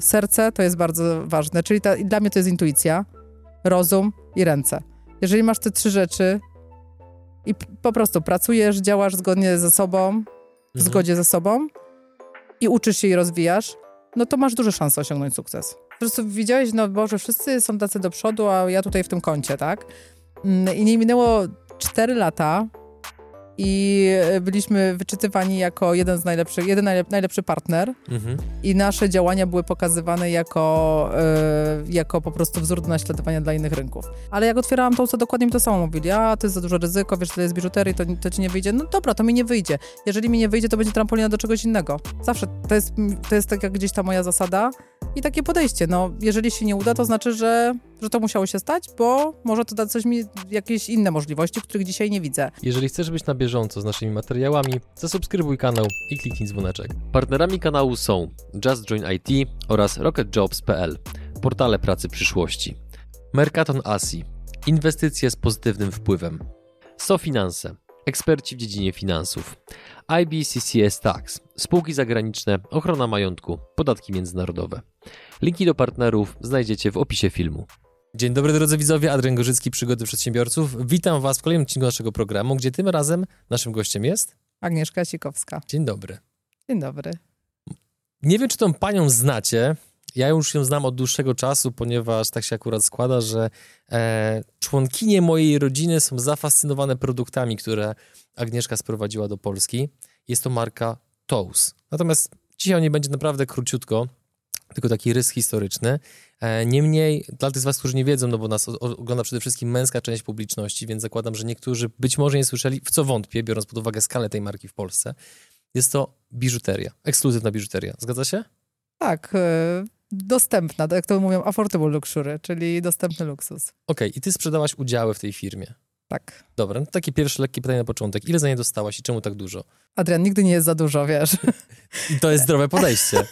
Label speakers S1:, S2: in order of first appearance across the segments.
S1: serce to jest bardzo ważne, czyli ta, dla mnie to jest intuicja, rozum i ręce. Jeżeli masz te trzy rzeczy i po prostu pracujesz, działasz zgodnie ze sobą, w mhm. zgodzie ze sobą i uczysz się i rozwijasz, no to masz duże szanse osiągnąć sukces. Po prostu widziałeś, no Boże, wszyscy są tacy do przodu, a ja tutaj w tym kącie, tak? Mm, I nie minęło 4 lata, i byliśmy wyczytywani jako jeden z najlepszych, jeden najlepszy partner mhm. i nasze działania były pokazywane jako, y, jako po prostu wzór do naśladowania dla innych rynków. Ale jak otwierałam to, co dokładnie mi to samo mówili, a to jest za duże ryzyko, wiesz, to jest biżuterii, to, to ci nie wyjdzie. No dobra, to mi nie wyjdzie. Jeżeli mi nie wyjdzie, to będzie trampolina do czegoś innego. Zawsze. To jest, to jest tak jak gdzieś ta moja zasada i takie podejście. No, jeżeli się nie uda, to znaczy, że, że to musiało się stać, bo może to dać coś mi, jakieś inne możliwości, których dzisiaj nie widzę.
S2: Jeżeli chcesz być na bieżąco z naszymi materiałami, zasubskrybuj kanał i kliknij dzwoneczek. Partnerami kanału są Just Join IT oraz RocketJobs.pl, portale pracy przyszłości. Mercaton Asi, inwestycje z pozytywnym wpływem. SoFinanse, eksperci w dziedzinie finansów. IBCCS Tax, spółki zagraniczne, ochrona majątku, podatki międzynarodowe. Linki do partnerów znajdziecie w opisie filmu. Dzień dobry drodzy widzowie, Adrian Gorzycki, Przygody Przedsiębiorców. Witam Was w kolejnym odcinku naszego programu, gdzie tym razem naszym gościem jest...
S1: Agnieszka Sikowska.
S2: Dzień dobry.
S1: Dzień dobry.
S2: Nie wiem, czy tą panią znacie. Ja już ją znam od dłuższego czasu, ponieważ tak się akurat składa, że e, członkinie mojej rodziny są zafascynowane produktami, które Agnieszka sprowadziła do Polski. Jest to marka Toast. Natomiast dzisiaj nie będzie naprawdę króciutko, tylko taki rys historyczny. E, niemniej, dla tych z Was, którzy nie wiedzą, no bo nas ogląda przede wszystkim męska część publiczności, więc zakładam, że niektórzy być może nie słyszeli, w co wątpię, biorąc pod uwagę skalę tej marki w Polsce. Jest to biżuteria, ekskluzywna biżuteria. Zgadza się?
S1: Tak, e, dostępna, jak to mówią, affordable luxury, czyli dostępny luksus. Okej,
S2: okay, i ty sprzedałaś udziały w tej firmie.
S1: Tak.
S2: Dobra, no takie pierwsze lekkie pytanie na początek. Ile za nie dostałaś i czemu tak dużo?
S1: Adrian, nigdy nie jest za dużo, wiesz.
S2: I to jest zdrowe podejście.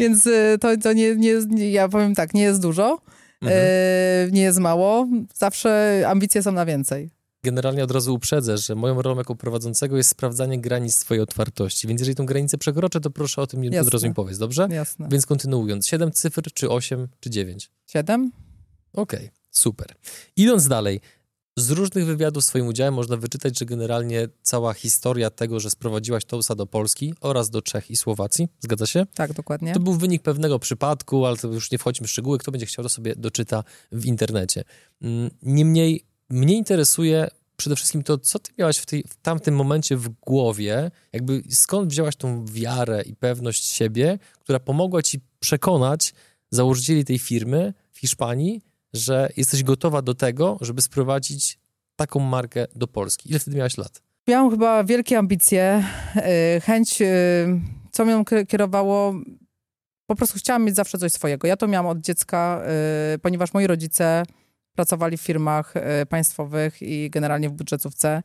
S1: Więc y, to, to nie, nie, ja powiem tak, nie jest dużo, mhm. e, nie jest mało. Zawsze ambicje są na więcej.
S2: Generalnie od razu uprzedzę, że moją rolą jako prowadzącego jest sprawdzanie granic swojej otwartości. Więc jeżeli tą granicę przekroczę, to proszę o tym Jasne. od razu mi powiedz, dobrze?
S1: Jasne.
S2: Więc kontynuując, 7 cyfr, czy 8, czy 9?
S1: 7.
S2: Okej, okay, super. Idąc dalej, z różnych wywiadów swoim udziałem można wyczytać, że generalnie cała historia tego, że sprowadziłaś Tousa do Polski oraz do Czech i Słowacji, zgadza się?
S1: Tak, dokładnie.
S2: To był wynik pewnego przypadku, ale to już nie wchodźmy w szczegóły, kto będzie chciał, to sobie doczyta w internecie. Mm, niemniej mnie interesuje przede wszystkim to, co ty miałaś w, tej, w tamtym momencie w głowie, jakby skąd wzięłaś tą wiarę i pewność siebie, która pomogła ci przekonać założycieli tej firmy w Hiszpanii, że jesteś gotowa do tego, żeby sprowadzić taką markę do Polski. Ile wtedy miałaś lat?
S1: Miałam chyba wielkie ambicje, y, chęć, y, co mnie kierowało, po prostu chciałam mieć zawsze coś swojego. Ja to miałam od dziecka, y, ponieważ moi rodzice pracowali w firmach państwowych i generalnie w budżetówce.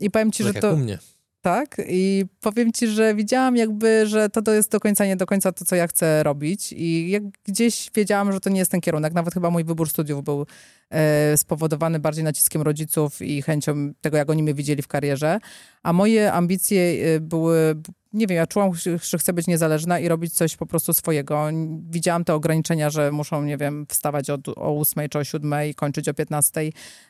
S1: I powiem ci,
S2: tak
S1: że to...
S2: u mnie
S1: tak? I powiem ci, że widziałam jakby, że to, to jest do końca nie do końca to, co ja chcę robić i jak gdzieś wiedziałam, że to nie jest ten kierunek. Nawet chyba mój wybór studiów był spowodowany bardziej naciskiem rodziców i chęcią tego, jak oni mnie widzieli w karierze, a moje ambicje e, były nie wiem, ja czułam, że chcę być niezależna i robić coś po prostu swojego. Widziałam te ograniczenia, że muszą, nie wiem, wstawać od, o 8 czy o 7 i kończyć o 15.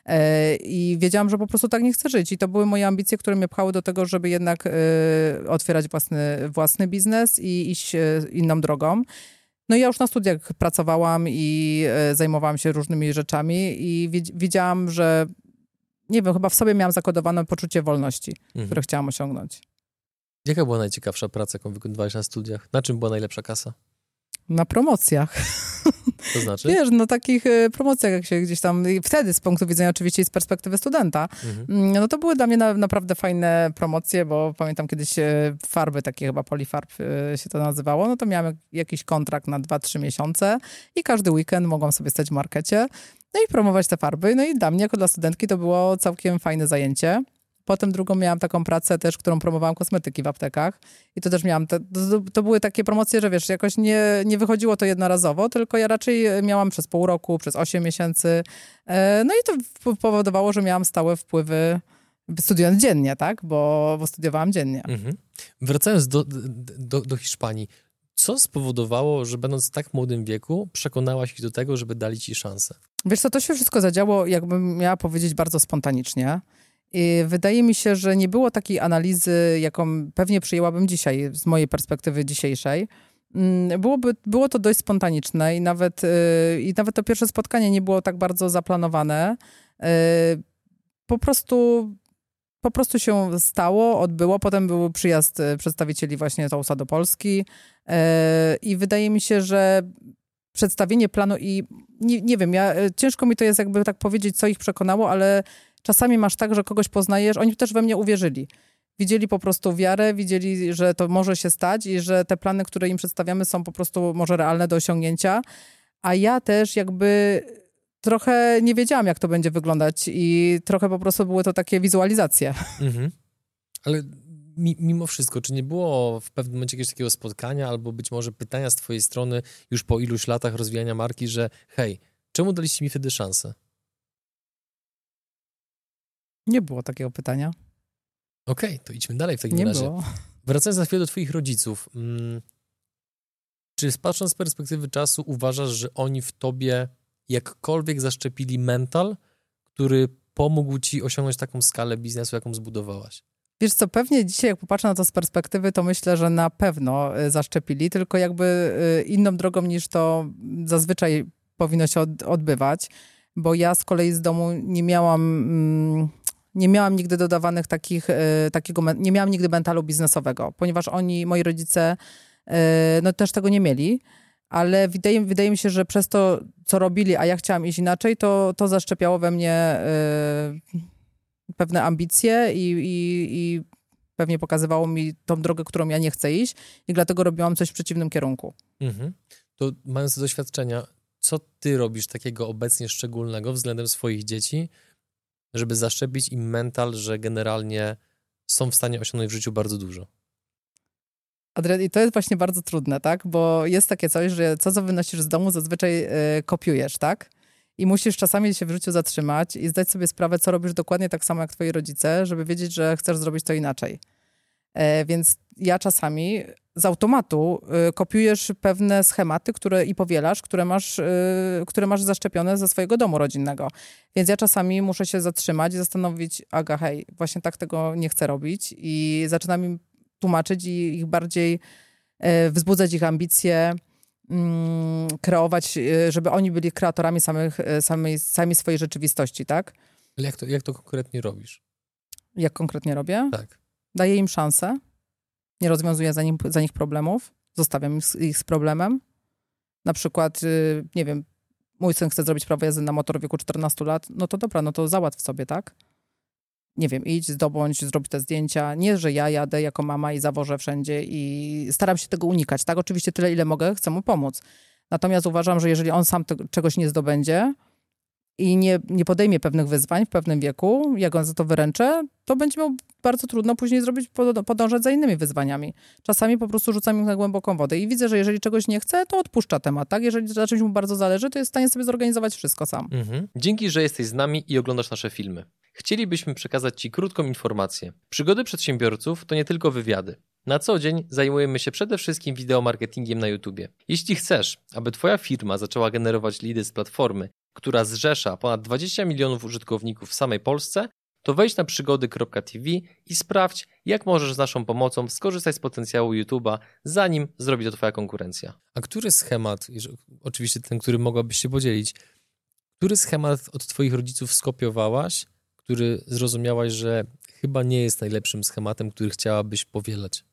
S1: E, I wiedziałam, że po prostu tak nie chcę żyć. I to były moje ambicje, które mnie pchały do tego, żeby jednak e, otwierać własny, własny biznes i iść e, inną drogą. No ja już na studiach pracowałam i zajmowałam się różnymi rzeczami i wiedziałam, że nie wiem, chyba w sobie miałam zakodowane poczucie wolności, mhm. które chciałam osiągnąć.
S2: Jaka była najciekawsza praca, jaką wykonywałeś na studiach? Na czym była najlepsza kasa?
S1: Na promocjach.
S2: To znaczy?
S1: Wiesz, no takich y, promocjach, jak się gdzieś tam, wtedy z punktu widzenia oczywiście z perspektywy studenta, mhm. Mm, no to były dla mnie na, naprawdę fajne promocje, bo pamiętam kiedyś y, farby, takie chyba polifarb y, się to nazywało, no to miałem jakiś kontrakt na 2-3 miesiące i każdy weekend mogłam sobie stać w markecie, no i promować te farby. No i dla mnie, jako dla studentki, to było całkiem fajne zajęcie. Potem drugą miałam taką pracę też, którą promowałam kosmetyki w aptekach. I to też miałam, te, to, to, były takie promocje, że wiesz, jakoś nie, nie wychodziło to jednorazowo, tylko ja raczej miałam przez pół roku, przez 8 miesięcy. E, no i to powodowało, że miałam stałe wpływy studiując dziennie, tak? Bo, bo studiowałam dziennie. Mhm.
S2: Wracając do, do, do Hiszpanii, Co spowodowało, że będąc w tak młodym wieku, przekonałaś ich do tego, żeby dali ci szansę?
S1: Wiesz co, to się wszystko zadziało, jakbym miała powiedzieć, bardzo spontanicznie. I wydaje mi się, że nie było takiej analizy, jaką pewnie przyjęłabym dzisiaj, z mojej perspektywy dzisiejszej. Mm, byłoby, było to dość spontaniczne i nawet, yy, i nawet to pierwsze spotkanie nie było tak bardzo zaplanowane. Yy, po prostu po prostu się stało, odbyło. Potem był przyjazd y, przedstawicieli właśnie Tousa do Polski i wydaje mi się, że przedstawienie planu i nie, nie wiem, ja, y, ciężko mi to jest jakby tak powiedzieć, co ich przekonało, ale czasami masz tak, że kogoś poznajesz, oni też we mnie uwierzyli. Widzieli po prostu wiarę, widzieli, że to może się stać i że te plany, które im przedstawiamy, są po prostu może realne do osiągnięcia. A ja też jakby trochę nie wiedziałam, jak to będzie wyglądać i trochę po prostu były to takie wizualizacje. Mhm.
S2: Ale mi, mimo wszystko, czy nie było w pewnym momencie jakiegoś takiego spotkania albo być może pytania z twojej strony już po iluś latach rozwijania marki, że hej, czemu daliście mi wtedy szansę?
S1: Nie było takiego pytania.
S2: Okej, okay, to idźmy dalej w takim
S1: nie
S2: razie.
S1: Było.
S2: Wracając na chwilę do twoich rodziców. Mm, czy patrząc z perspektywy czasu uważasz, że oni w tobie jakkolwiek zaszczepili mental, który pomógł ci osiągnąć taką skalę biznesu, jaką zbudowałaś?
S1: Wiesz co, pewnie dzisiaj jak popatrzę na to z perspektywy, to myślę, że na pewno y, zaszczepili, tylko jakby y, inną drogą niż to zazwyczaj powinno się odbywać, bo ja z kolei z domu nie miałam... Nie miałam nigdy dodawanych takich, y, takiego, nie miałam nigdy mentalu biznesowego, ponieważ oni, moi rodzice, no też tego nie mieli ale wydaje, wydaje mi się, że przez to, co robili, a ja chciałam iść inaczej, to, to zaszczepiało we mnie y, pewne ambicje i, i, i pewnie pokazywało mi tą drogę, którą ja nie chcę iść i dlatego robiłam coś w przeciwnym kierunku. Mhm.
S2: To mając doświadczenia, co ty robisz takiego obecnie szczególnego względem swoich dzieci, żeby zaszczepić im mental, że generalnie są w stanie osiągnąć w życiu bardzo dużo?
S1: Adrian, i to jest właśnie bardzo trudne, tak? Bo jest takie coś, że co co wynosisz z domu, zazwyczaj y, kopiujesz, tak? I musisz czasami się w życiu zatrzymać i zdać sobie sprawę, co robisz dokładnie tak samo jak twoi rodzice, żeby wiedzieć, że chcesz zrobić to inaczej. E, więc ja czasami z automatu y, kopiujesz pewne schematy które, i powielasz, które masz, y, które masz zaszczepione ze swojego domu rodzinnego. Więc ja czasami muszę się zatrzymać i zastanowić, aga, hej, właśnie tak tego nie chcę robić i zaczynam im tłumaczyć i ich bardziej e, wzbudzać ich ambicje, mm, kreować, e, żeby oni byli kreatorami samych, samej, samej swojej rzeczywistości, tak?
S2: Ale jak to, jak to konkretnie robisz?
S1: Jak konkretnie robię?
S2: Tak.
S1: Daję im szansę, nie rozwiązuję za, nim, za nich problemów, zostawiam ich, ich z problemem. Na przykład, y, nie wiem, mój syn chce zrobić prawo jazdy na motor w wieku 14 lat, no to dobra, no to załatw sobie, tak? nie wiem, idź, zdobądź, zrób te zdjęcia. Nie, że ja jadę jako mama i zawożę wszędzie i staram się tego unikać. Tak, oczywiście tyle, ile mogę, chcę mu pomóc. Natomiast uważam, że jeżeli on sam czegoś nie zdobędzie, i nie, nie podejmie pewnych wyzwań w pewnym wieku, jak on za to wyręczę, to będzie miał bardzo trudno później zrobić, podążać za innymi wyzwaniami. Czasami po prostu rzucam ich na głęboką wodę i widzę, że jeżeli czegoś nie chce, to odpuszcza temat, tak? Jeżeli za czymś mu bardzo zależy, to jest w stanie sobie zorganizować wszystko sam. Mhm.
S2: Dzięki, że jesteś z nami i oglądasz nasze filmy. Chcielibyśmy przekazać Ci krótką informację. Przygody przedsiębiorców to nie tylko wywiady. Na co dzień zajmujemy się przede wszystkim wideomarketingiem na YouTube. Jeśli chcesz, aby Twoja firma zaczęła generować lidy z platformy, która zrzesza ponad 20 milionów użytkowników w samej Polsce, to wejdź na przygody.tv i sprawdź, jak możesz z naszą pomocą skorzystać z potencjału YouTube'a, zanim zrobi to Twoja konkurencja. A który schemat, oczywiście ten, który mogłabyś się podzielić, który schemat od Twoich rodziców skopiowałaś, który zrozumiałaś, że chyba nie jest najlepszym schematem, który chciałabyś powielać?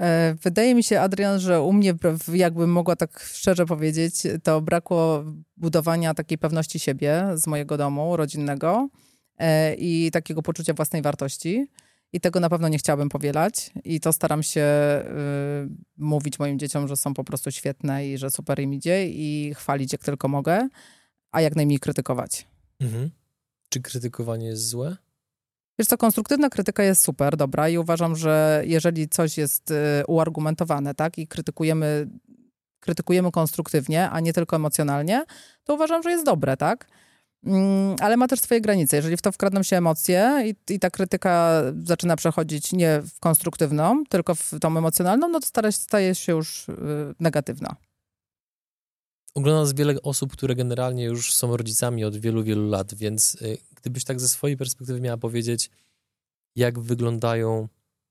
S1: E, wydaje mi się, Adrian, że u mnie, jakbym mogła tak szczerze powiedzieć, to brakło budowania takiej pewności siebie z mojego domu rodzinnego i takiego poczucia własnej wartości. I tego na pewno nie chciałabym powielać. I to staram się y, mówić moim dzieciom, że są po prostu świetne i że super im idzie i chwalić jak tylko mogę, a jak najmniej krytykować. Mhm.
S2: Czy krytykowanie jest złe?
S1: Wiesz co, konstruktywna krytyka jest super, dobra i uważam, że jeżeli coś jest y, uargumentowane, tak, i krytykujemy, krytykujemy konstruktywnie, a nie tylko emocjonalnie, to uważam, że jest dobre, tak? Mm, ale ma też swoje granice. Jeżeli w to wkradną się emocje i, i ta krytyka zaczyna przechodzić nie w konstruktywną, tylko w tą emocjonalną, no to staje się już y, negatywna.
S2: Ogląda nas wiele osób, które generalnie już są rodzicami od wielu, wielu lat, więc y, gdybyś tak ze swojej perspektywy miała powiedzieć, jak wyglądają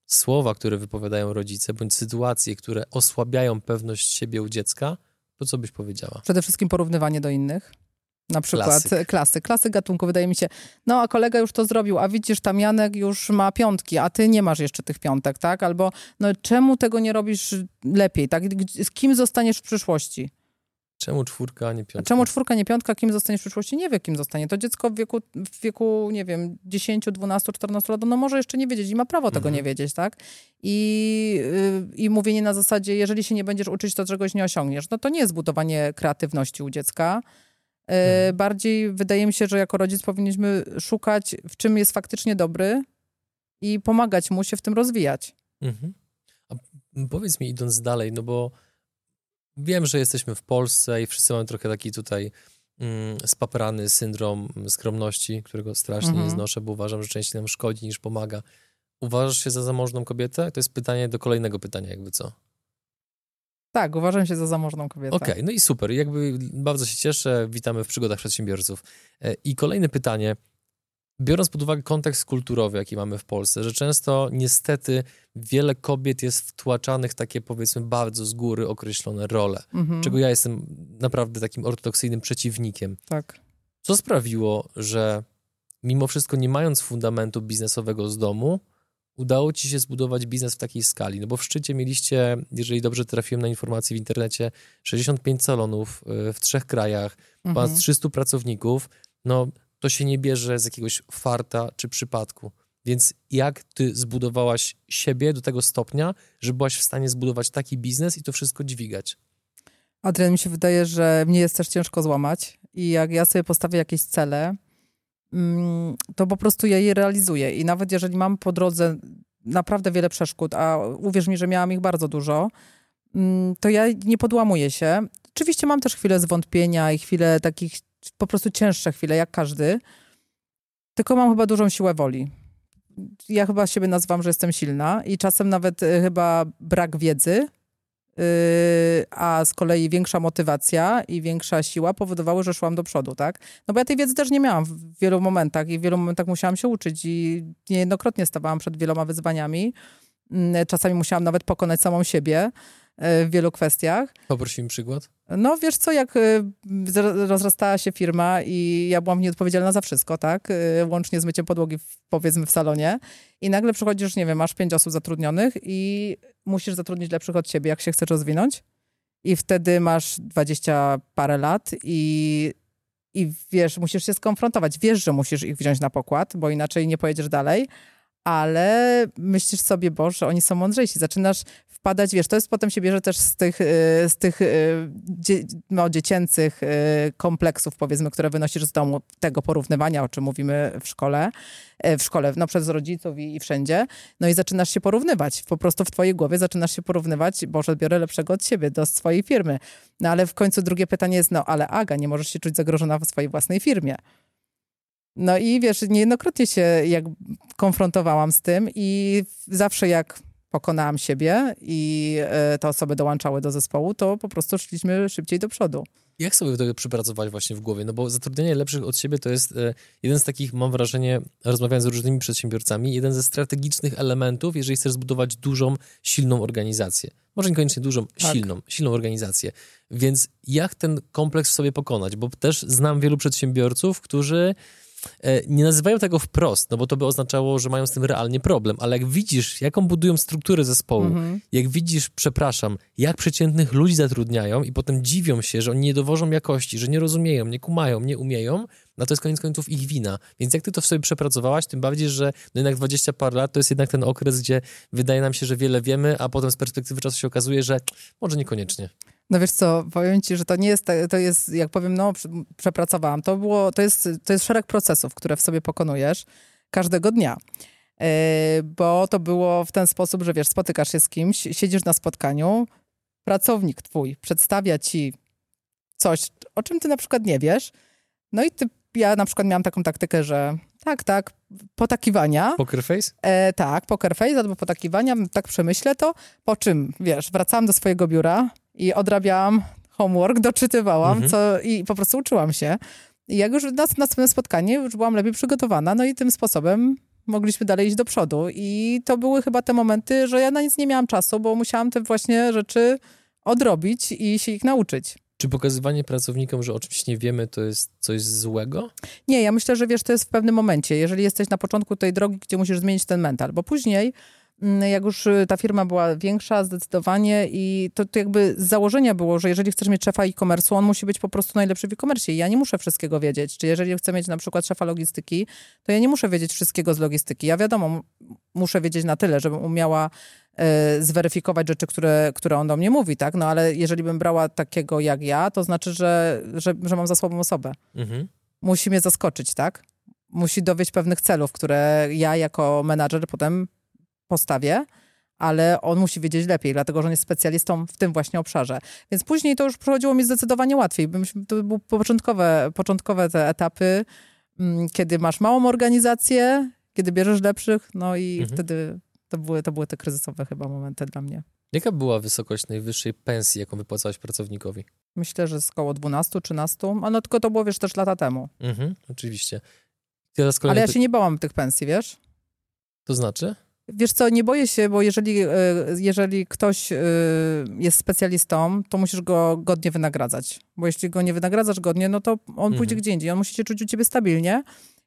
S2: słowa, które wypowiadają rodzice, bądź sytuacje, które osłabiają pewność siebie u dziecka, to co byś powiedziała?
S1: Przede wszystkim porównywanie do innych. Na przykład
S2: Klasyk.
S1: klasy. Klasy gatunku wydaje mi się, no a kolega już to zrobił, a widzisz, tam Janek już ma piątki, a ty nie masz jeszcze tych piątek, tak? Albo no czemu tego nie robisz lepiej, tak? Z kim zostaniesz w przyszłości?
S2: Czemu czwórka, a nie piątka?
S1: A czemu czwórka, nie piątka? Kim zostaniesz w przyszłości? Nie wie, kim zostanie. To dziecko w wieku, w wieku nie wiem, 10, 12, 14 lat, no może jeszcze nie wiedzieć i ma prawo tego
S2: Mhm.
S1: nie wiedzieć, tak? I, yy, I mówienie na zasadzie, jeżeli się nie będziesz uczyć, to czegoś nie osiągniesz. No to nie jest budowanie kreatywności u dziecka.
S2: Mhm.
S1: Bardziej wydaje mi się, że jako rodzic powinniśmy szukać, w czym jest faktycznie dobry i pomagać mu się w tym rozwijać.
S2: Mhm. A powiedz mi, idąc dalej, no bo wiem, że jesteśmy w Polsce i wszyscy mamy trochę taki tutaj mm, spaprany syndrom skromności, którego strasznie
S1: Mhm.
S2: nie znoszę, bo uważam, że częściej nam szkodzi niż pomaga. Uważasz się za zamożną kobietę? To jest pytanie do kolejnego pytania, jakby co.
S1: Tak, uważam się za zamożną kobietę.
S2: Okej, no i super. Jakby bardzo się cieszę. Witamy w przygodach przedsiębiorców. E, I kolejne pytanie. Biorąc pod uwagę kontekst kulturowy, jaki mamy w Polsce, że często niestety wiele kobiet jest wtłaczanych w takie powiedzmy bardzo z góry określone role,
S1: Mhm,
S2: czego ja jestem naprawdę takim ortodoksyjnym przeciwnikiem.
S1: Tak.
S2: Co sprawiło, że mimo wszystko nie mając fundamentu biznesowego z domu, udało ci się zbudować biznes w takiej skali? No bo w szczycie mieliście, jeżeli dobrze trafiłem na informacje w internecie, 65 salonów y, w trzech krajach, ponad
S1: Mhm.
S2: 300 pracowników. No to się nie bierze z jakiegoś farta czy przypadku. Więc jak ty zbudowałaś siebie do tego stopnia, że byłaś w stanie zbudować taki biznes i to wszystko dźwigać?
S1: Adrian, mi się wydaje, że mnie jest też ciężko złamać i jak ja sobie postawię jakieś cele, to po prostu ja je realizuję. I nawet jeżeli mam po drodze naprawdę wiele przeszkód, a uwierz mi, że miałam ich bardzo dużo, mm, to ja nie podłamuję się. Oczywiście mam też chwilę zwątpienia i chwilę takich po prostu cięższe chwile, jak każdy, tylko mam chyba dużą siłę woli. Ja chyba siebie nazywam, że jestem silna i czasem nawet y, chyba brak wiedzy a z kolei większa motywacja i większa siła powodowały, że szłam do przodu, tak? No bo ja tej wiedzy też nie miałam w wielu momentach i w wielu momentach musiałam się uczyć i niejednokrotnie stawałam przed wieloma wyzwaniami. Mm, Czasami musiałam nawet pokonać samą siebie yy, w wielu kwestiach.
S2: Poprosimy przykład.
S1: No wiesz co, jak y, rozrastała się firma i ja byłam nieodpowiedzialna za wszystko, tak? Y, Łącznie z myciem podłogi powiedzmy w salonie i nagle przychodzisz, nie wiem, masz pięć osób zatrudnionych i musisz zatrudnić lepszych od siebie, jak się chcesz rozwinąć i wtedy masz dwadzieścia parę lat i, i wiesz, musisz się skonfrontować. Wiesz, że musisz ich wziąć na pokład, bo inaczej nie pojedziesz dalej, ale myślisz sobie, Boże, oni są mądrzejsi. Zaczynasz wpadać, wiesz, to jest potem się bierze też z tych, y, z tych y, dzie, no, dziecięcych y, kompleksów, powiedzmy, które wynosisz z domu, tego porównywania, o czym mówimy w szkole, w szkole, no przez rodziców i, i wszędzie. No i zaczynasz się porównywać. Po prostu w twojej głowie zaczynasz się porównywać, Boże, biorę lepszego od siebie, do swojej firmy. No ale w końcu drugie pytanie jest, no ale Aga, nie możesz się czuć zagrożona w swojej własnej firmie. No i wiesz, niejednokrotnie się jak konfrontowałam z tym i zawsze jak pokonałam siebie i e, te osoby dołączały do zespołu, to po prostu szliśmy szybciej do przodu.
S2: Jak sobie tego przypracować właśnie w głowie? No bo zatrudnianie lepszych od siebie to jest e, jeden z takich, mam wrażenie, rozmawiając z różnymi przedsiębiorcami, jeden ze strategicznych elementów, jeżeli chcesz zbudować dużą, silną organizację. Może niekoniecznie dużą,
S1: Tak.
S2: silną, silną organizację. Więc jak ten kompleks sobie pokonać? Bo też znam wielu przedsiębiorców, którzy nie nazywają tego wprost, no bo to by oznaczało, że mają z tym realnie problem, ale jak widzisz, jaką budują strukturę zespołu,
S1: Mhm.
S2: jak widzisz, przepraszam, jak przeciętnych ludzi zatrudniają i potem dziwią się, że oni nie dowożą jakości, że nie rozumieją, nie kumają, nie umieją, no to jest koniec końców ich wina. Więc jak ty to w sobie przepracowałaś, tym bardziej, że no jednak 20 par lat to jest jednak ten okres, gdzie wydaje nam się, że wiele wiemy, a potem z perspektywy czasu się okazuje, że może niekoniecznie.
S1: No wiesz co, powiem ci, że to nie jest, to jest, jak powiem, no prze- przepracowałam. To było, to jest, to jest szereg procesów, które w sobie pokonujesz każdego dnia. E, Bo to było w ten sposób, że wiesz, spotykasz się z kimś, siedzisz na spotkaniu, pracownik twój przedstawia ci coś, o czym ty na przykład nie wiesz, no i ty ja na przykład miałam taką taktykę, że tak, tak, potakiwania.
S2: Poker face?
S1: E, tak, poker face albo potakiwania, tak przemyślę to, po czym, wiesz, wracałam do swojego biura i odrabiałam homework, doczytywałam
S2: Mhm.
S1: co, i po prostu uczyłam się. I jak już na następne spotkanie już byłam lepiej przygotowana, no i tym sposobem mogliśmy dalej iść do przodu. I to były chyba te momenty, że ja na nic nie miałam czasu, bo musiałam te właśnie rzeczy odrobić i się ich nauczyć.
S2: Czy pokazywanie pracownikom, że o czymś nie wiemy, to jest coś złego?
S1: Nie, ja myślę, że wiesz, to jest w pewnym momencie, jeżeli jesteś na początku tej drogi, gdzie musisz zmienić ten mental, bo później, jak już y, ta firma była większa zdecydowanie i to, to jakby z założenia było, że jeżeli chcesz mieć szefa e-commerce, on musi być po prostu najlepszy w e-commerce ja nie muszę wszystkiego wiedzieć. Czy jeżeli chcę mieć na przykład szefa logistyki, to ja nie muszę wiedzieć wszystkiego z logistyki. Ja wiadomo, muszę wiedzieć na tyle, żebym umiała e, zweryfikować rzeczy, które, które on do mnie mówi, tak? No ale jeżeli bym brała takiego jak ja, to znaczy, że, że, że mam za słabą osobę
S2: Mhm.
S1: musi mnie zaskoczyć, tak? Musi dowieść pewnych celów, które ja jako menadżer potem postawię, ale on musi wiedzieć lepiej, dlatego że on jest specjalistą w tym właśnie obszarze. Więc później to już przychodziło mi zdecydowanie łatwiej. To były początkowe, początkowe te etapy, mm, kiedy masz małą organizację, kiedy bierzesz lepszych, no i
S2: Mhm.
S1: wtedy to były, to były te kryzysowe chyba momenty dla mnie.
S2: Jaka była wysokość najwyższej pensji, jaką wypłacałeś pracownikowi?
S1: Myślę, że z około 12-13, a no tylko to było, wiesz, też lata temu.
S2: Mhm, oczywiście. Teraz
S1: Ale ja się nie bałam tych pensji, wiesz?
S2: To znaczy?
S1: Wiesz co, nie boję się, bo jeżeli, e, jeżeli ktoś e, jest specjalistą, to musisz go godnie wynagradzać. Bo jeśli go nie wynagradzasz godnie, no to on pójdzie
S2: Mhm.
S1: gdzie indziej. On musi się czuć u ciebie stabilnie.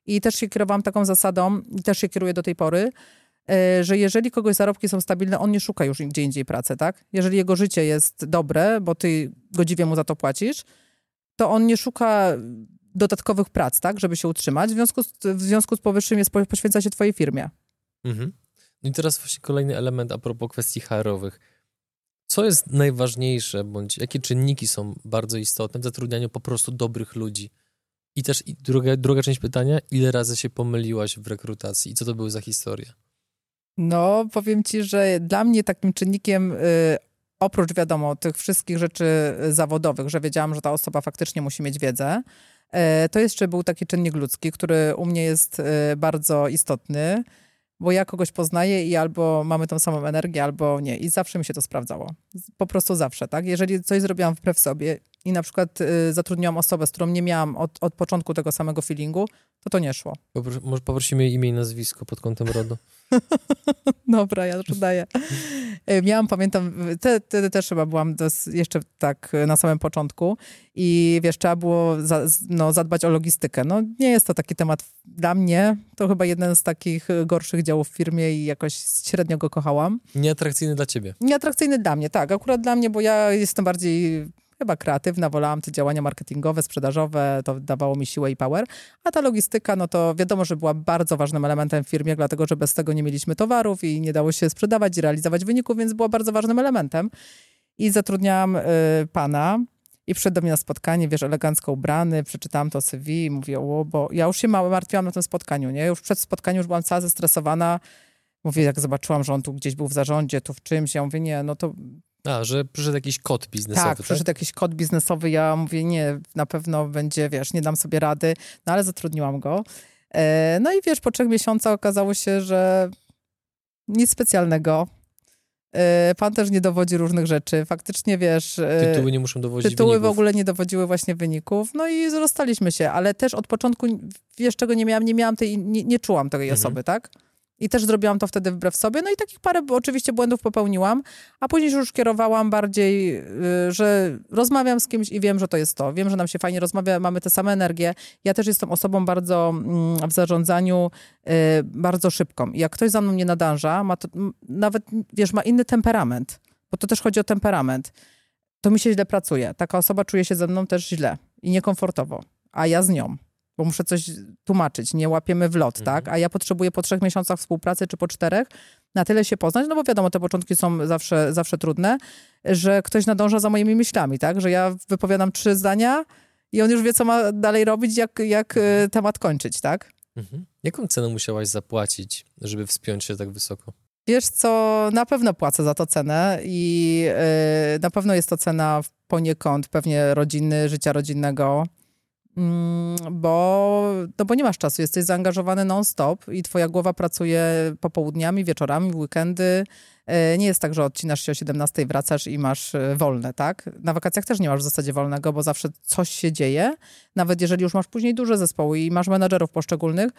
S1: I też się kierowałam taką zasadą, i też się kieruję do tej pory, e, że jeżeli kogoś zarobki są stabilne, on nie szuka już gdzie indziej pracy, tak? Jeżeli jego życie jest dobre, bo ty godziwie mu za to płacisz, to on nie szuka dodatkowych prac, tak, żeby się utrzymać. W związku z, w związku z powyższym jest, po- poświęca się twojej firmie.
S2: Mhm. No i teraz właśnie kolejny element a propos kwestii HR-owych. Co jest najważniejsze, bądź jakie czynniki są bardzo istotne w zatrudnianiu po prostu dobrych ludzi? I też i druga, druga część pytania, ile razy się pomyliłaś w rekrutacji i co to były za historie?
S1: No, powiem ci, że dla mnie takim czynnikiem, y, oprócz wiadomo tych wszystkich rzeczy y, zawodowych, że wiedziałam, że ta osoba faktycznie musi mieć wiedzę, y, to jeszcze był taki czynnik ludzki, który u mnie jest y, bardzo istotny, bo ja kogoś poznaję i albo mamy tą samą energię, albo nie. I zawsze mi się to sprawdzało. Po prostu zawsze, tak? Jeżeli coś zrobiłam wbrew sobie i na przykład y, zatrudniłam osobę, z którą nie miałam od, od początku tego samego feelingu, to to nie szło.
S2: Popro, może poprosimy imię i nazwisko pod kątem rodu.
S1: Dobra, ja już daję. E, Miałam, pamiętam, wtedy te, też chyba byłam dos, jeszcze tak e, na samym początku i wiesz, trzeba było za, no, zadbać o logistykę. No nie jest to taki temat dla mnie, to chyba jeden z takich e, gorszych działów w firmie i jakoś średnio go kochałam.
S2: Nieatrakcyjny dla ciebie.
S1: Nieatrakcyjny dla mnie, tak, akurat dla mnie, bo ja jestem bardziej chyba kreatywna, wolałam te działania marketingowe, sprzedażowe, to dawało mi siłę i power, a ta logistyka, no to wiadomo, że była bardzo ważnym elementem w firmie, dlatego, że bez tego nie mieliśmy towarów i nie dało się sprzedawać i realizować wyników, więc była bardzo ważnym elementem. I zatrudniałam y, pana i przyszedł do mnie na spotkanie, wiesz, elegancko ubrany, przeczytałam to CV i mówię, o, bo ja już się mało martwiłam na tym spotkaniu, nie? Już przed spotkaniem już byłam cała zestresowana, Mówię, jak zobaczyłam, że on tu gdzieś był w zarządzie, tu w czymś, ja mówię, nie, no to
S2: A, że przyszedł jakiś kod biznesowy,
S1: tak, przyszedł jakiś kod biznesowy, ja mówię, nie, na pewno będzie, wiesz, nie dam sobie rady, no ale zatrudniłam go. E, No i wiesz, po trzech miesiącach okazało się, że nic specjalnego. E, Pan też nie dowodzi różnych rzeczy. Faktycznie, wiesz, e,
S2: Tytuły nie muszą dowodzić
S1: tytuły
S2: wyników.
S1: w ogóle nie dowodziły właśnie wyników. No i rozstaliśmy się, ale też od początku, wiesz, czego nie miałam, nie miałam tej, nie, nie czułam tej
S2: Mhm.
S1: osoby, tak? I też zrobiłam to wtedy wbrew sobie. No i takich parę oczywiście błędów popełniłam, a później już kierowałam bardziej, y, że rozmawiam z kimś i wiem, że to jest to. Wiem, że nam się fajnie rozmawia, mamy tę samą energię. Ja też jestem osobą bardzo mm, w zarządzaniu y, bardzo szybką. I jak ktoś za mną nie nadąża, ma to, nawet, wiesz, ma inny temperament, bo to też chodzi o temperament, to mi się źle pracuje. Taka osoba czuje się ze mną też źle i niekomfortowo, a ja z nią bo muszę coś tłumaczyć, nie łapiemy w lot,
S2: Mhm.
S1: tak? A ja potrzebuję po trzech miesiącach współpracy czy po czterech na tyle się poznać, no bo wiadomo, te początki są zawsze, zawsze trudne, że ktoś nadąża za moimi myślami, tak? Że ja wypowiadam trzy zdania i on już wie, co ma dalej robić, jak, jak e, temat kończyć, tak?
S2: Mhm. Jaką cenę musiałaś zapłacić, żeby wspiąć się tak wysoko?
S1: Wiesz co, na pewno płacę za to cenę i e, na pewno jest to cena poniekąd pewnie rodziny, życia rodzinnego. Mm, bo, no bo nie masz czasu, jesteś zaangażowany non-stop i twoja głowa pracuje popołudniami, wieczorami, w weekendy. E, nie jest tak, że odcinasz się o 17, wracasz i masz e, wolne, tak? Na wakacjach też nie masz w zasadzie wolnego, bo zawsze coś się dzieje. Nawet jeżeli już masz później duże zespoły i masz menedżerów poszczególnych,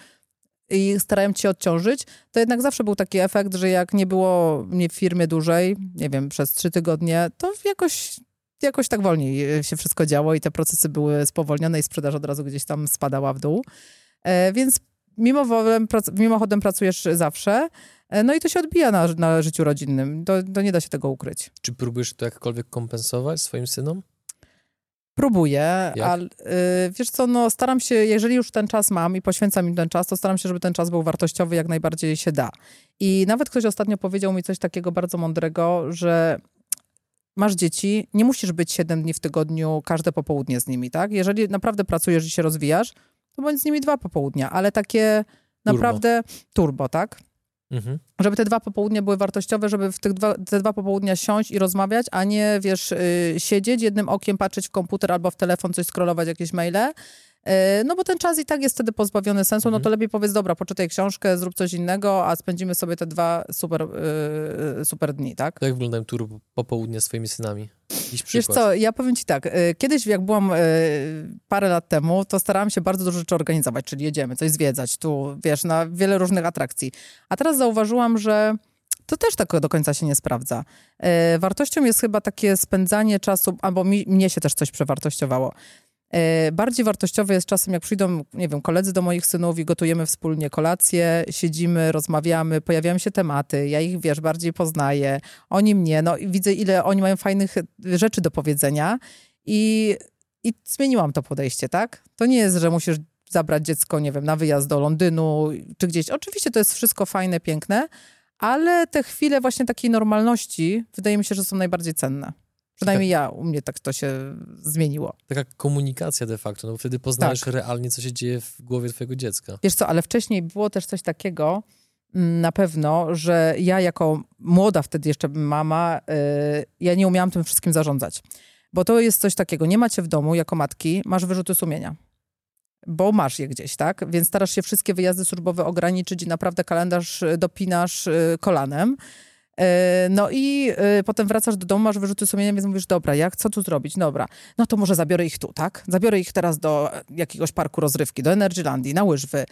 S1: i starają cię odciążyć, to jednak zawsze był taki efekt, że jak nie było mnie w firmie dłużej, nie wiem, przez trzy tygodnie, to jakoś jakoś tak wolniej się wszystko działo i te procesy były spowolnione i sprzedaż od razu gdzieś tam spadała w dół. E, więc mimochodem, mimochodem pracujesz zawsze, e, no i to się odbija na, na życiu rodzinnym. To, to nie da się tego ukryć.
S2: Czy próbujesz to jakkolwiek kompensować swoim synom?
S1: Próbuję, ale wiesz co, no staram się, jeżeli już ten czas mam i poświęcam im ten czas, to staram się, żeby ten czas był wartościowy jak najbardziej się da. I nawet ktoś ostatnio powiedział mi coś takiego bardzo mądrego, że masz dzieci, nie musisz być 7 dni w tygodniu każde popołudnie z nimi, tak? Jeżeli naprawdę pracujesz i się rozwijasz, to bądź z nimi dwa popołudnia, ale takie naprawdę turbo, tak? Mhm. Żeby te dwa popołudnie były wartościowe, żeby w tych dwa, te dwa popołudnia siąść i rozmawiać, a nie, wiesz, yy, siedzieć jednym okiem, patrzeć w komputer albo w telefon, coś scrollować, jakieś maile, no bo ten czas i tak jest wtedy pozbawiony sensu, no to mhm. lepiej powiedz, dobra, poczytaj książkę, zrób coś innego, a spędzimy sobie te dwa super, yy, super dni, tak?
S2: Jak wyglądają tury popołudnia z swoimi synami?
S1: Wiesz co, ja powiem ci tak, e, kiedyś jak byłam parę lat temu, to starałam się bardzo dużo rzeczy organizować, czyli jedziemy, coś zwiedzać, tu, wiesz, na wiele różnych atrakcji. A teraz zauważyłam, że to też tak do końca się nie sprawdza. wartością jest chyba takie spędzanie czasu, albo mi, mnie się też coś przewartościowało. E, bardziej wartościowe jest czasem, jak przyjdą, nie wiem, koledzy do moich synów i gotujemy wspólnie kolację, siedzimy, rozmawiamy, pojawiają się tematy, ja ich, wiesz, bardziej poznaję, oni mnie, no i widzę, ile oni mają fajnych rzeczy do powiedzenia i, i zmieniłam to podejście, tak? To nie jest, że musisz zabrać dziecko, nie wiem, na wyjazd do Londynu czy gdzieś. Oczywiście to jest wszystko fajne, piękne, ale te chwile właśnie takiej normalności wydaje mi się, że są najbardziej cenne. Przynajmniej ja, u mnie tak to się zmieniło.
S2: Taka komunikacja de facto, no bo wtedy poznajesz tak. realnie, co się dzieje w głowie twojego dziecka.
S1: Wiesz co, ale wcześniej było też coś takiego, mm, na pewno, że ja jako młoda wtedy jeszcze mama, yy, ja nie umiałam tym wszystkim zarządzać. Bo to jest coś takiego, nie macie w domu jako matki, masz wyrzuty sumienia. Bo masz je gdzieś, tak? Więc starasz się wszystkie wyjazdy służbowe ograniczyć i naprawdę kalendarz dopinasz y, kolanem. E, no i e, potem wracasz do domu, masz wyrzuty sumienia, więc mówisz, dobra, jak, co tu zrobić? Dobra, no to może zabiorę ich tu, tak? Zabiorę ich teraz do jakiegoś parku rozrywki, do Energylandii, na łyżwy.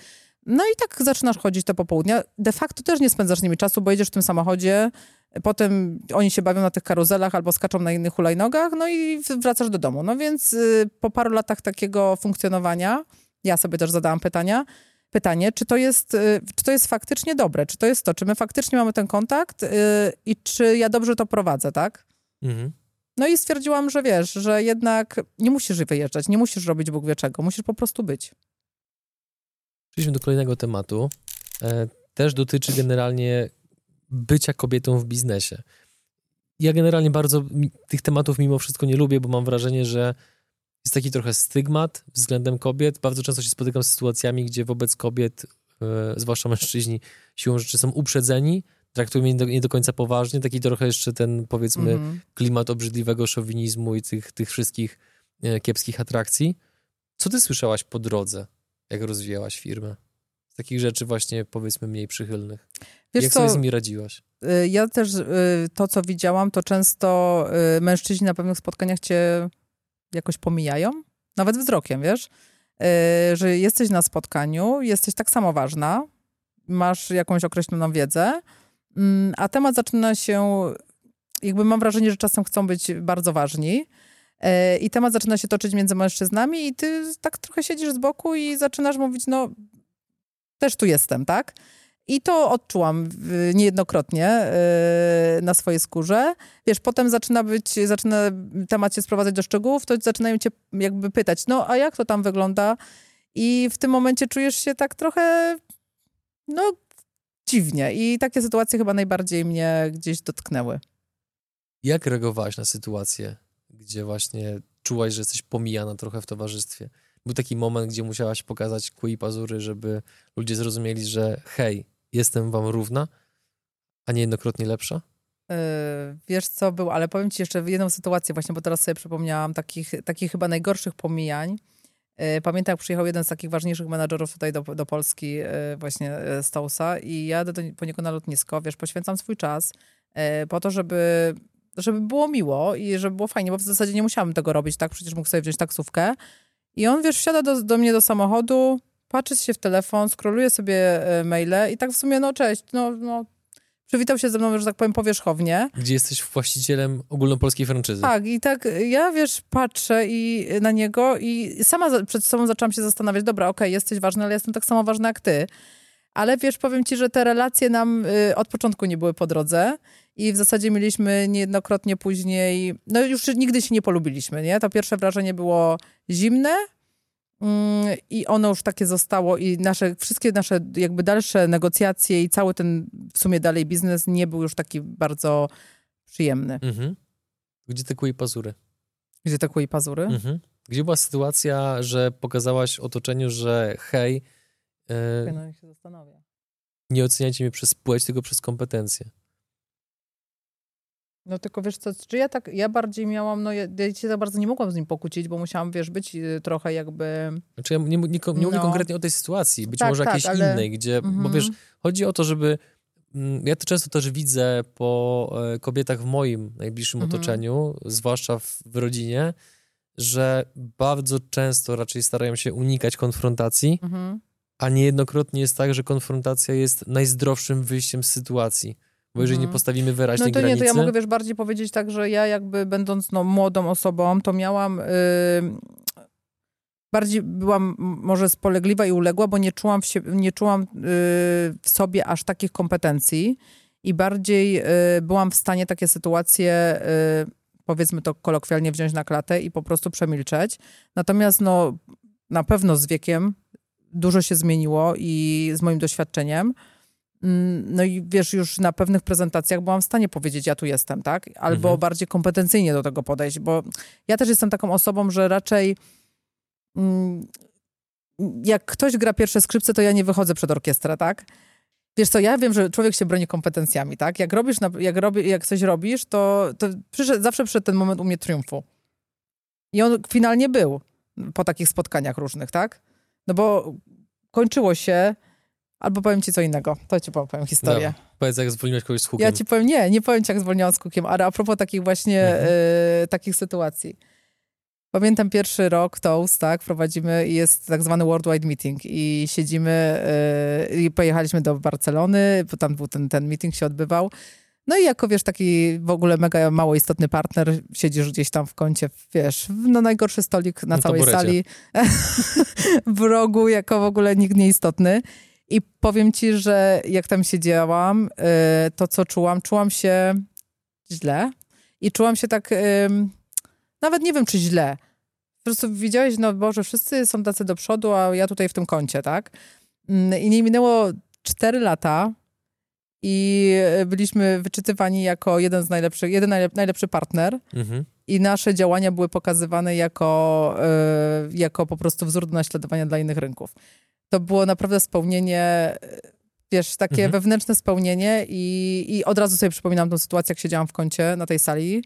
S1: No i tak zaczynasz chodzić te popołudnia. De facto też nie spędzasz z nimi czasu, bo jedziesz w tym samochodzie, potem oni się bawią na tych karuzelach albo skaczą na innych hulajnogach, no i wracasz do domu. No więc y, po paru latach takiego funkcjonowania, ja sobie też zadałam pytania, pytanie, czy to, jest, y, czy to jest faktycznie dobre, czy to jest to, czy my faktycznie mamy ten kontakt yy, i czy ja dobrze to prowadzę, tak? Mhm. No i stwierdziłam, że wiesz, że jednak nie musisz wyjeżdżać, nie musisz robić Bóg wie czego, musisz po prostu być.
S2: Przejdźmy do kolejnego tematu. E, też dotyczy generalnie bycia kobietą w biznesie. Ja generalnie bardzo tych tematów mimo wszystko nie lubię, bo mam wrażenie, że jest taki trochę stygmat względem kobiet. Bardzo często się spotykam z sytuacjami, gdzie wobec kobiet, e, zwłaszcza mężczyźni, siłą rzeczy są uprzedzeni, traktują je nie do, nie do końca poważnie. Taki trochę jeszcze ten, powiedzmy, mm -hmm. klimat obrzydliwego szowinizmu i tych, tych wszystkich e, kiepskich atrakcji. Co ty słyszałaś po drodze, jak rozwijałaś firmę? Z takich rzeczy właśnie, powiedzmy, mniej przychylnych. Wiesz jak co, sobie z nimi radziłaś?
S1: E, ja też to, co widziałam, to często mężczyźni na pewnych spotkaniach cię jakoś pomijają, nawet wzrokiem, wiesz, yy, że jesteś na spotkaniu, jesteś tak samo ważna, masz jakąś określoną wiedzę, yy, a temat zaczyna się, jakby mam wrażenie, że czasem chcą być bardzo ważni. Yy, I temat zaczyna się toczyć między mężczyznami, i ty tak trochę siedzisz z boku i zaczynasz mówić, no, też tu jestem, tak? I to odczułam niejednokrotnie y, na swojej skórze. Wiesz, potem zaczyna być, zaczyna temat się sprowadzać do szczegółów, to zaczynają cię jakby pytać, no a jak to tam wygląda? I w tym momencie czujesz się tak trochę, no, dziwnie. I takie sytuacje chyba najbardziej mnie gdzieś dotknęły.
S2: Jak reagowałaś na sytuację, gdzie właśnie czułaś, że jesteś pomijana trochę w towarzystwie? Był taki moment, gdzie musiałaś pokazać kły i pazury, żeby ludzie zrozumieli, że hej, jestem wam równa, a niejednokrotnie lepsza?
S1: Yy, wiesz co był, ale powiem ci jeszcze jedną sytuację właśnie, bo teraz sobie przypomniałam takich, takich chyba najgorszych pomijań. E, pamiętam, jak przyjechał jeden z takich ważniejszych menadżerów tutaj do, do Polski, e, właśnie z Tousa i jadę do, po niego na lotnisko, wiesz, poświęcam swój czas po to, żeby, żeby było miło i żeby było fajnie, bo w zasadzie nie musiałam tego robić, tak? Przecież mógł sobie wziąć taksówkę. I on, wiesz, wsiada do, do mnie do samochodu, patrzy się w telefon, skroluje sobie maile i tak w sumie, no cześć, no, no przywitał się ze mną, że tak powiem, powierzchownie.
S2: Gdzie jesteś właścicielem ogólnopolskiej franczyzy.
S1: Tak, i tak ja, wiesz, patrzę i na niego i sama przed sobą zaczęłam się zastanawiać, dobra, okej, okay, jesteś ważny, ale jestem tak samo ważna jak ty. Ale wiesz, powiem ci, że te relacje nam y, od początku nie były po drodze i w zasadzie mieliśmy niejednokrotnie później, no już nigdy się nie polubiliśmy, nie? To pierwsze wrażenie było zimne, I ono już takie zostało i nasze, wszystkie nasze jakby dalsze negocjacje i cały ten w sumie dalej biznes nie był już taki bardzo przyjemny. Mhm.
S2: Gdzie te kły pazury?
S1: Gdzie te kły pazury? Mhm.
S2: Gdzie była sytuacja, że pokazałaś otoczeniu, że hej,
S1: e, no, się zastanawia.
S2: nie oceniajcie mnie przez płeć, tylko przez kompetencje.
S1: No tylko wiesz co, czy ja tak, ja bardziej miałam, no ja, ja się za bardzo nie mogłam z nim pokłócić, bo musiałam, wiesz, być y, trochę jakby...
S2: Znaczy ja nie, nie, nie, nie mówię no. konkretnie o tej sytuacji, być tak, może tak, jakiejś ale... innej, gdzie, bo mhm. wiesz, chodzi o to, żeby mm, ja to często też widzę po e, kobietach w moim najbliższym mhm. otoczeniu, zwłaszcza w, w, rodzinie, że bardzo często raczej starają się unikać konfrontacji, mhm. a niejednokrotnie jest tak, że konfrontacja jest najzdrowszym wyjściem z sytuacji. Bo jeżeli nie mhm. postawimy wyraźnie
S1: No to
S2: granicy...
S1: nie, to ja mogę, wiesz, bardziej powiedzieć tak, że ja jakby będąc no, młodą osobą, to miałam... Yy, bardziej byłam może spolegliwa i uległa, bo nie czułam w, nie czułam, yy, w sobie aż takich kompetencji i bardziej yy, byłam w stanie takie sytuacje, y, powiedzmy to kolokwialnie, wziąć na klatę i po prostu przemilczeć. Natomiast no, na pewno z wiekiem dużo się zmieniło i z moim doświadczeniem. Mm, no i wiesz, już na pewnych prezentacjach byłam w stanie powiedzieć, ja tu jestem, tak? Albo mhm. bardziej kompetencyjnie do tego podejść, bo ja też jestem taką osobą, że raczej mm, jak ktoś gra pierwsze skrzypce, to ja nie wychodzę przed orkiestrę, tak? Wiesz co, ja wiem, że człowiek się broni kompetencjami, tak? Jak robisz, jak, robi, jak coś robisz, to, to przyszedł, zawsze przyszedł ten moment u mnie triumfu. I on finalnie był po takich spotkaniach różnych, tak? No bo kończyło się Albo powiem ci co innego. To ci powiem historię.
S2: No, powiedz, jak zwolniłeś kogoś z hukiem.
S1: Ja ci powiem, nie, nie powiem ci, jak zwolniłam z hukiem, ale a propos takich właśnie mhm. y, takich sytuacji. Pamiętam pierwszy rok Toast, tak, prowadzimy i jest tak zwany worldwide meeting i siedzimy y, i pojechaliśmy do Barcelony, bo tam był ten, ten meeting się odbywał. No i jako, wiesz, taki w ogóle mega mało istotny partner, siedzisz gdzieś tam w kącie, wiesz, no najgorszy stolik na, na całej taborecie. sali, w rogu, jako w ogóle nikt nieistotny. I powiem ci, że jak tam siedziałam, y, to co czułam, czułam się źle i czułam się tak, nawet nie wiem czy źle. Po prostu widziałeś, no Boże, wszyscy są tacy do przodu, a ja tutaj w tym kącie, tak? Mm, I nie minęło cztery lata i byliśmy wyczytywani jako jeden z najlepszych, jeden najlepszy partner. Mhm. I nasze działania były pokazywane jako, y, jako po prostu wzór do naśladowania dla innych rynków to było naprawdę spełnienie, wiesz, takie mhm. wewnętrzne spełnienie i, i od razu sobie przypominam tą sytuację, jak siedziałam w kącie na tej sali,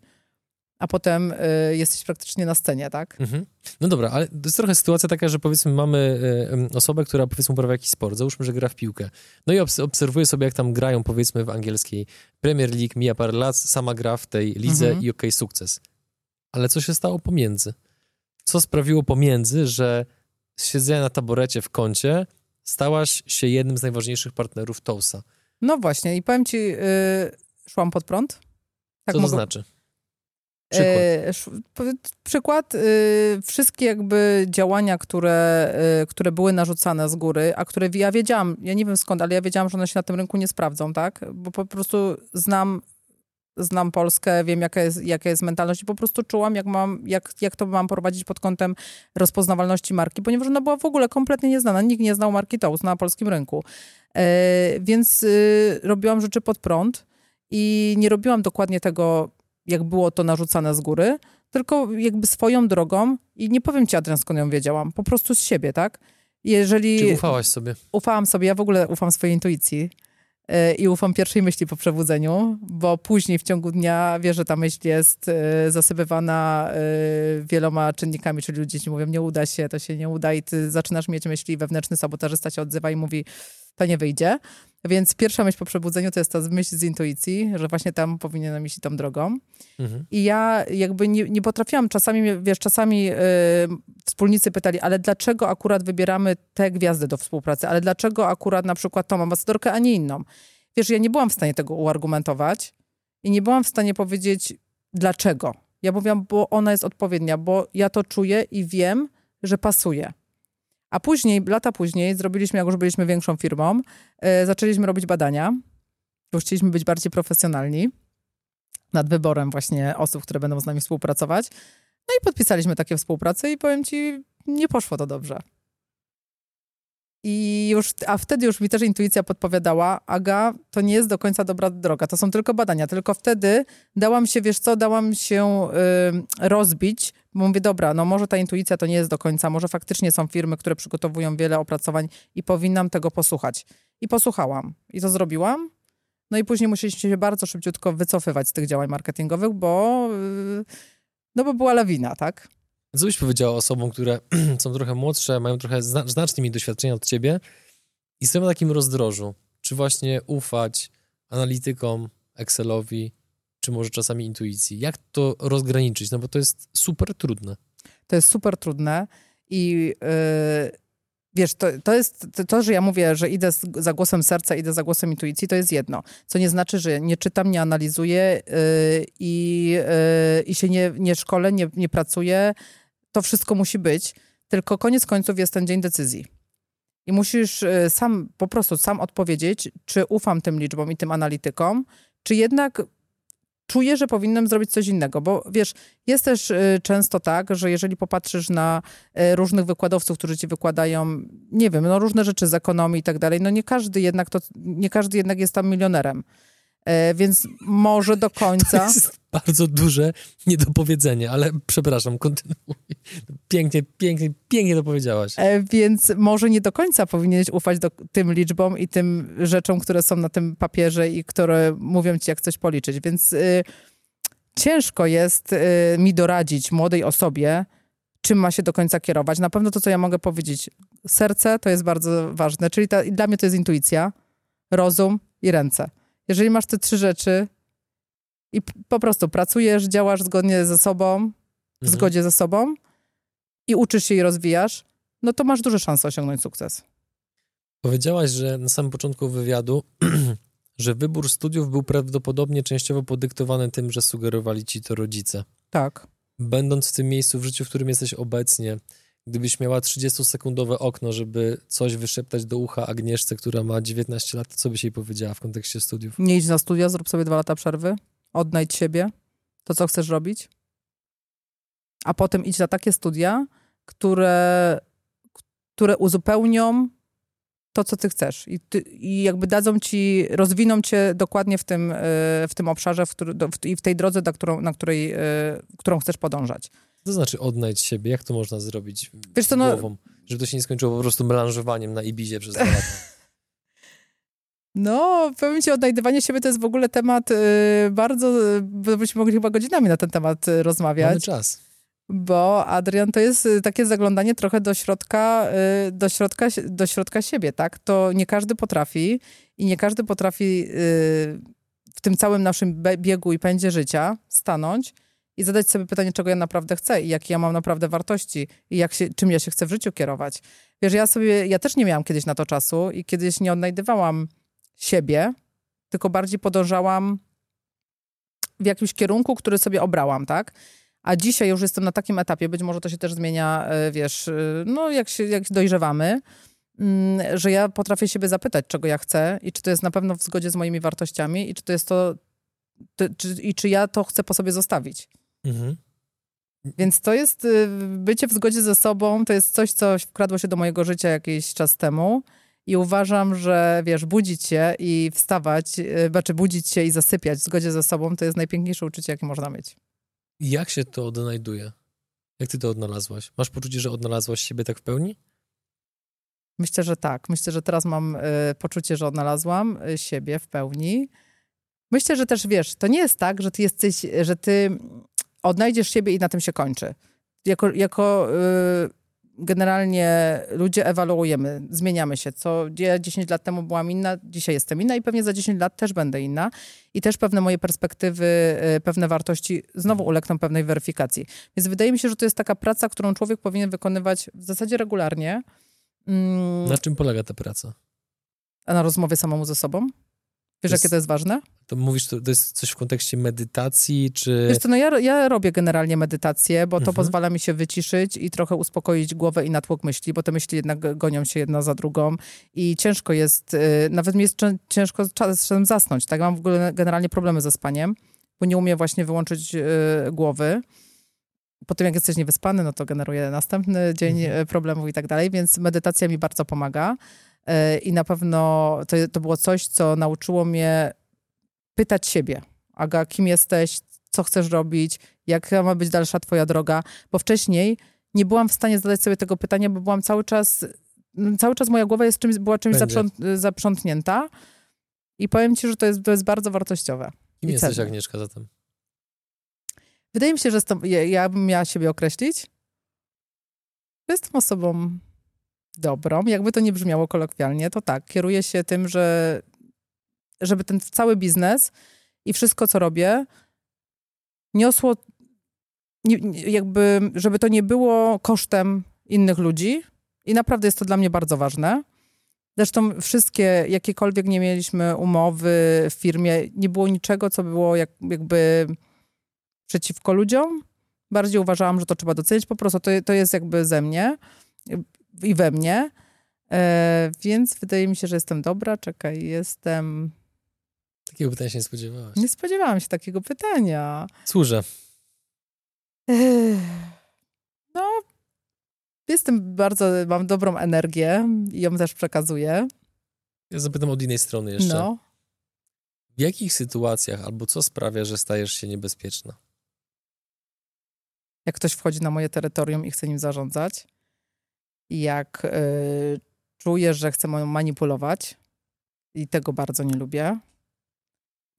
S1: a potem y, jesteś praktycznie na scenie, tak? Mhm.
S2: No dobra, ale to jest trochę sytuacja taka, że powiedzmy mamy y, osobę, która powiedzmy uprawia jakiś sport, załóżmy, że gra w piłkę. No i obs obserwuję sobie, jak tam grają powiedzmy w angielskiej Premier League, mija parę lat, sama gra w tej lidze mhm. i okej, okay, sukces. Ale co się stało pomiędzy? Co sprawiło pomiędzy, że z siedzenia na taborecie w kącie stałaś się jednym z najważniejszych partnerów Tousa.
S1: No właśnie i powiem ci, yy, szłam pod prąd.
S2: Tak Co to mogę... znaczy? Przykład.
S1: Yy, przykład yy, wszystkie jakby działania, które, yy, które były narzucane z góry, a które ja wiedziałam, ja nie wiem skąd, ale ja wiedziałam, że one się na tym rynku nie sprawdzą, tak? Bo po prostu znam znam Polskę, wiem jaka jest, jaka jest mentalność i po prostu czułam, jak, mam, jak, jak to mam prowadzić pod kątem rozpoznawalności marki, ponieważ ona była w ogóle kompletnie nieznana. Nikt nie znał marki Toast na polskim rynku. E, więc y, robiłam rzeczy pod prąd i nie robiłam dokładnie tego, jak było to narzucane z góry, tylko jakby swoją drogą i nie powiem ci, Adrian, skąd ją wiedziałam, po prostu z siebie, tak?
S2: Jeżeli... Czy ufałaś sobie?
S1: Ufałam sobie, ja w ogóle ufam swojej intuicji. e, i ufam pierwszej myśli po przebudzeniu, bo później w ciągu dnia wiesz, że ta myśl jest e, zasypywana e, wieloma czynnikami, czyli ludzie ci mówią, nie uda się, to się nie uda i ty zaczynasz mieć myśli, wewnętrzny sabotażysta się odzywa i mówi, to nie wyjdzie. Więc pierwsza myśl po przebudzeniu to jest ta myśl z intuicji, że właśnie tam powinienem iść tą drogą. Mhm. I ja jakby nie, nie potrafiłam, czasami, wiesz, czasami yy, wspólnicy pytali, ale dlaczego akurat wybieramy te gwiazdy do współpracy, ale dlaczego akurat na przykład tą ambasadorkę, a nie inną? Wiesz, ja nie byłam w stanie tego uargumentować i nie byłam w stanie powiedzieć dlaczego. Ja mówiłam, bo ona jest odpowiednia, bo ja to czuję i wiem, że pasuje. A później, lata później, zrobiliśmy, jak już byliśmy większą firmą, yy, zaczęliśmy robić badania. Już chcieliśmy być bardziej profesjonalni nad wyborem właśnie osób, które będą z nami współpracować. No i podpisaliśmy takie współprace i powiem ci, nie poszło to dobrze. I już, a wtedy już mi też intuicja podpowiadała, Aga, to nie jest do końca dobra droga, to są tylko badania. Tylko wtedy dałam się, wiesz co, dałam się y, rozbić, bo mówię, dobra, no może ta intuicja to nie jest do końca, może faktycznie są firmy, które przygotowują wiele opracowań i powinnam tego posłuchać. I posłuchałam. I to zrobiłam. No i później musieliśmy się bardzo szybciutko wycofywać z tych działań marketingowych, bo, y, no bo była lawina, tak?
S2: Co byś powiedziała osobom, które są trochę młodsze, mają trochę znacznie mniej doświadczenia od ciebie i są na takim rozdrożu? Czy właśnie ufać analitykom, Excelowi, czy może czasami intuicji? Jak to rozgraniczyć? No bo to jest super trudne.
S1: To jest super trudne i yy, wiesz, to, to jest to, że ja mówię, że idę za głosem serca, idę za głosem intuicji, to jest jedno. Co nie znaczy, że nie czytam, nie analizuję yy, i, yy, i się nie, nie szkolę, nie, nie pracuję. To wszystko musi być. Tylko koniec końców jest ten dzień decyzji. I musisz yy, sam, po prostu sam odpowiedzieć, czy ufam tym liczbom i tym analitykom, czy jednak czuję, że powinnam zrobić coś innego, bo wiesz, jest też y, często tak, że jeżeli popatrzysz na y, różnych wykładowców, którzy ci wykładają, nie wiem, no różne rzeczy z ekonomii i tak dalej, no nie każdy jednak to, nie każdy jednak jest tam milionerem. E, więc może do końca. To
S2: jest bardzo duże niedopowiedzenie, ale przepraszam, kontynuuj. Pięknie, pięknie, pięknie to powiedziałaś.
S1: E, więc może nie do końca powinieneś ufać do tym liczbom i tym rzeczom, które są na tym papierze i które mówią ci, jak coś policzyć. Więc y, ciężko jest y, mi doradzić młodej osobie, czym ma się do końca kierować. Na pewno to, co ja mogę powiedzieć, serce to jest bardzo ważne, czyli ta, dla mnie to jest intuicja, rozum i ręce. Jeżeli masz te trzy rzeczy i po prostu pracujesz, działasz zgodnie ze sobą, w mhm. zgodzie ze sobą i uczysz się i rozwijasz, no to masz duże szanse osiągnąć sukces.
S2: Powiedziałaś, że na samym początku wywiadu, że wybór studiów był prawdopodobnie częściowo podyktowany tym, że sugerowali ci to rodzice.
S1: Tak.
S2: Będąc w tym miejscu w życiu, w którym jesteś obecnie, Gdybyś miała 30-sekundowe okno, żeby coś wyszeptać do ucha Agnieszce, która ma 19 lat, to co byś jej powiedziała w kontekście studiów?
S1: Nie idź na studia, zrób sobie dwa lata przerwy, odnajdź siebie, to co chcesz robić, a potem idź na takie studia, które, które uzupełnią to, co ty chcesz. I, ty, I, jakby dadzą ci, rozwiną cię dokładnie w tym, e, w tym obszarze w, w, i w tej drodze, na, którą, na której, e, którą chcesz podążać
S2: to znaczy odnajdź siebie? Jak to można zrobić Wiesz co, no... głową? Żeby to się nie skończyło po prostu melanżowaniem na Ibizie przez dwa lata.
S1: No, powiem ci, odnajdywanie siebie to jest w ogóle temat y, bardzo, byśmy mogli chyba godzinami na ten temat y, rozmawiać.
S2: Mamy czas.
S1: Bo Adrian to jest y, takie zaglądanie trochę do środka, y, do środka, do środka siebie, tak? To nie każdy potrafi i nie każdy potrafi y, w tym całym naszym biegu i pędzie życia stanąć i zadać sobie pytanie, czego ja naprawdę chcę i jakie ja mam naprawdę wartości i jak się, czym ja się chcę w życiu kierować. Wiesz, ja sobie, ja też nie miałam kiedyś na to czasu i kiedyś nie odnajdywałam siebie, tylko bardziej podążałam w jakimś kierunku, który sobie obrałam, tak? A dzisiaj już jestem na takim etapie, być może to się też zmienia, e, wiesz, e, no jak, się, jak dojrzewamy, mm, że ja potrafię siebie zapytać, czego ja chcę i czy to jest na pewno w zgodzie z moimi wartościami i czy to jest to, to czy, i czy ja to chcę po sobie zostawić. Mhm. Więc to jest y, bycie w zgodzie ze sobą, to jest coś, co wkradło się do mojego życia jakiś czas temu. I uważam, że wiesz, budzić się i wstawać, y, znaczy budzić się i zasypiać w zgodzie ze sobą, to jest najpiękniejsze uczucie, jakie można mieć.
S2: Jak się to odnajduje? Jak ty to odnalazłaś? Masz poczucie, że odnalazłaś siebie tak w pełni?
S1: Myślę, że tak. Myślę, że teraz mam y, poczucie, że odnalazłam siebie w pełni. Myślę, że też wiesz, to nie jest tak, że ty jesteś, że ty odnajdziesz siebie i na tym się kończy. Jako, jako y, generalnie ludzie ewaluujemy, zmieniamy się. Co ja 10 lat temu byłam inna, dzisiaj jestem inna i pewnie za 10 lat też będę inna. I też pewne moje perspektywy, y, pewne wartości znowu ulegną pewnej weryfikacji. Więc wydaje mi się, że to jest taka praca, którą człowiek powinien wykonywać w zasadzie regularnie.
S2: Mm. Na czym polega ta praca?
S1: A na rozmowie samemu ze sobą? Wiesz, jest, jakie to jest ważne?
S2: To mówisz, to, to jest coś w kontekście medytacji, czy...
S1: Wiesz co, no ja, ja robię generalnie medytację, bo to mhm. pozwala mi się wyciszyć i trochę uspokoić głowę i natłok myśli, bo te myśli jednak gonią się jedna za drugą i ciężko jest, y, nawet mi jest ciężko czasem zasnąć, tak? Mam w ogóle generalnie problemy ze spaniem, bo nie umiem właśnie wyłączyć y, głowy. Po tym, jak jesteś niewyspany, no to generuje następny dzień mhm. Y, problemów i tak dalej, więc medytacja mi bardzo pomaga. E, I na pewno to, to było coś, co nauczyło mnie pytać siebie. Aga, kim jesteś, co chcesz robić, jaka ma być dalsza twoja droga, bo wcześniej nie byłam w stanie zadać sobie tego pytania, bo byłam cały czas, cały czas moja głowa jest czymś, była czymś zaprząt, zaprzątnięta i powiem ci, że to jest, to jest bardzo wartościowe.
S2: Kim jesteś, cenne. Agnieszka, zatem?
S1: Wydaje mi się, że to, ja, ja bym miała siebie określić. Jestem osobą dobrą, jakby to nie brzmiało kolokwialnie, to tak, kieruję się tym, że żeby ten cały biznes i wszystko, co robię, niosło, jakby, żeby to nie było kosztem innych ludzi i naprawdę jest to dla mnie bardzo ważne. Zresztą wszystkie, jakiekolwiek nie mieliśmy umowy w firmie, nie było niczego, co było jak, jakby przeciwko ludziom. Bardziej uważałam, że to trzeba docenić. Po prostu to, to jest jakby ze mnie i we mnie. E, więc wydaje mi się, że jestem dobra. Czekaj, jestem.
S2: Takiego pytania się nie spodziewałaś.
S1: Nie spodziewałam się takiego pytania.
S2: Służę.
S1: no, jestem bardzo, mam dobrą energię i ją też przekazuję.
S2: Ja zapytam od innej strony jeszcze. No. W jakich sytuacjach albo co sprawia, że stajesz się niebezpieczna?
S1: Jak ktoś wchodzi na moje terytorium i chce nim zarządzać, jak y, czuję, że chcę manipulować i tego bardzo nie lubię.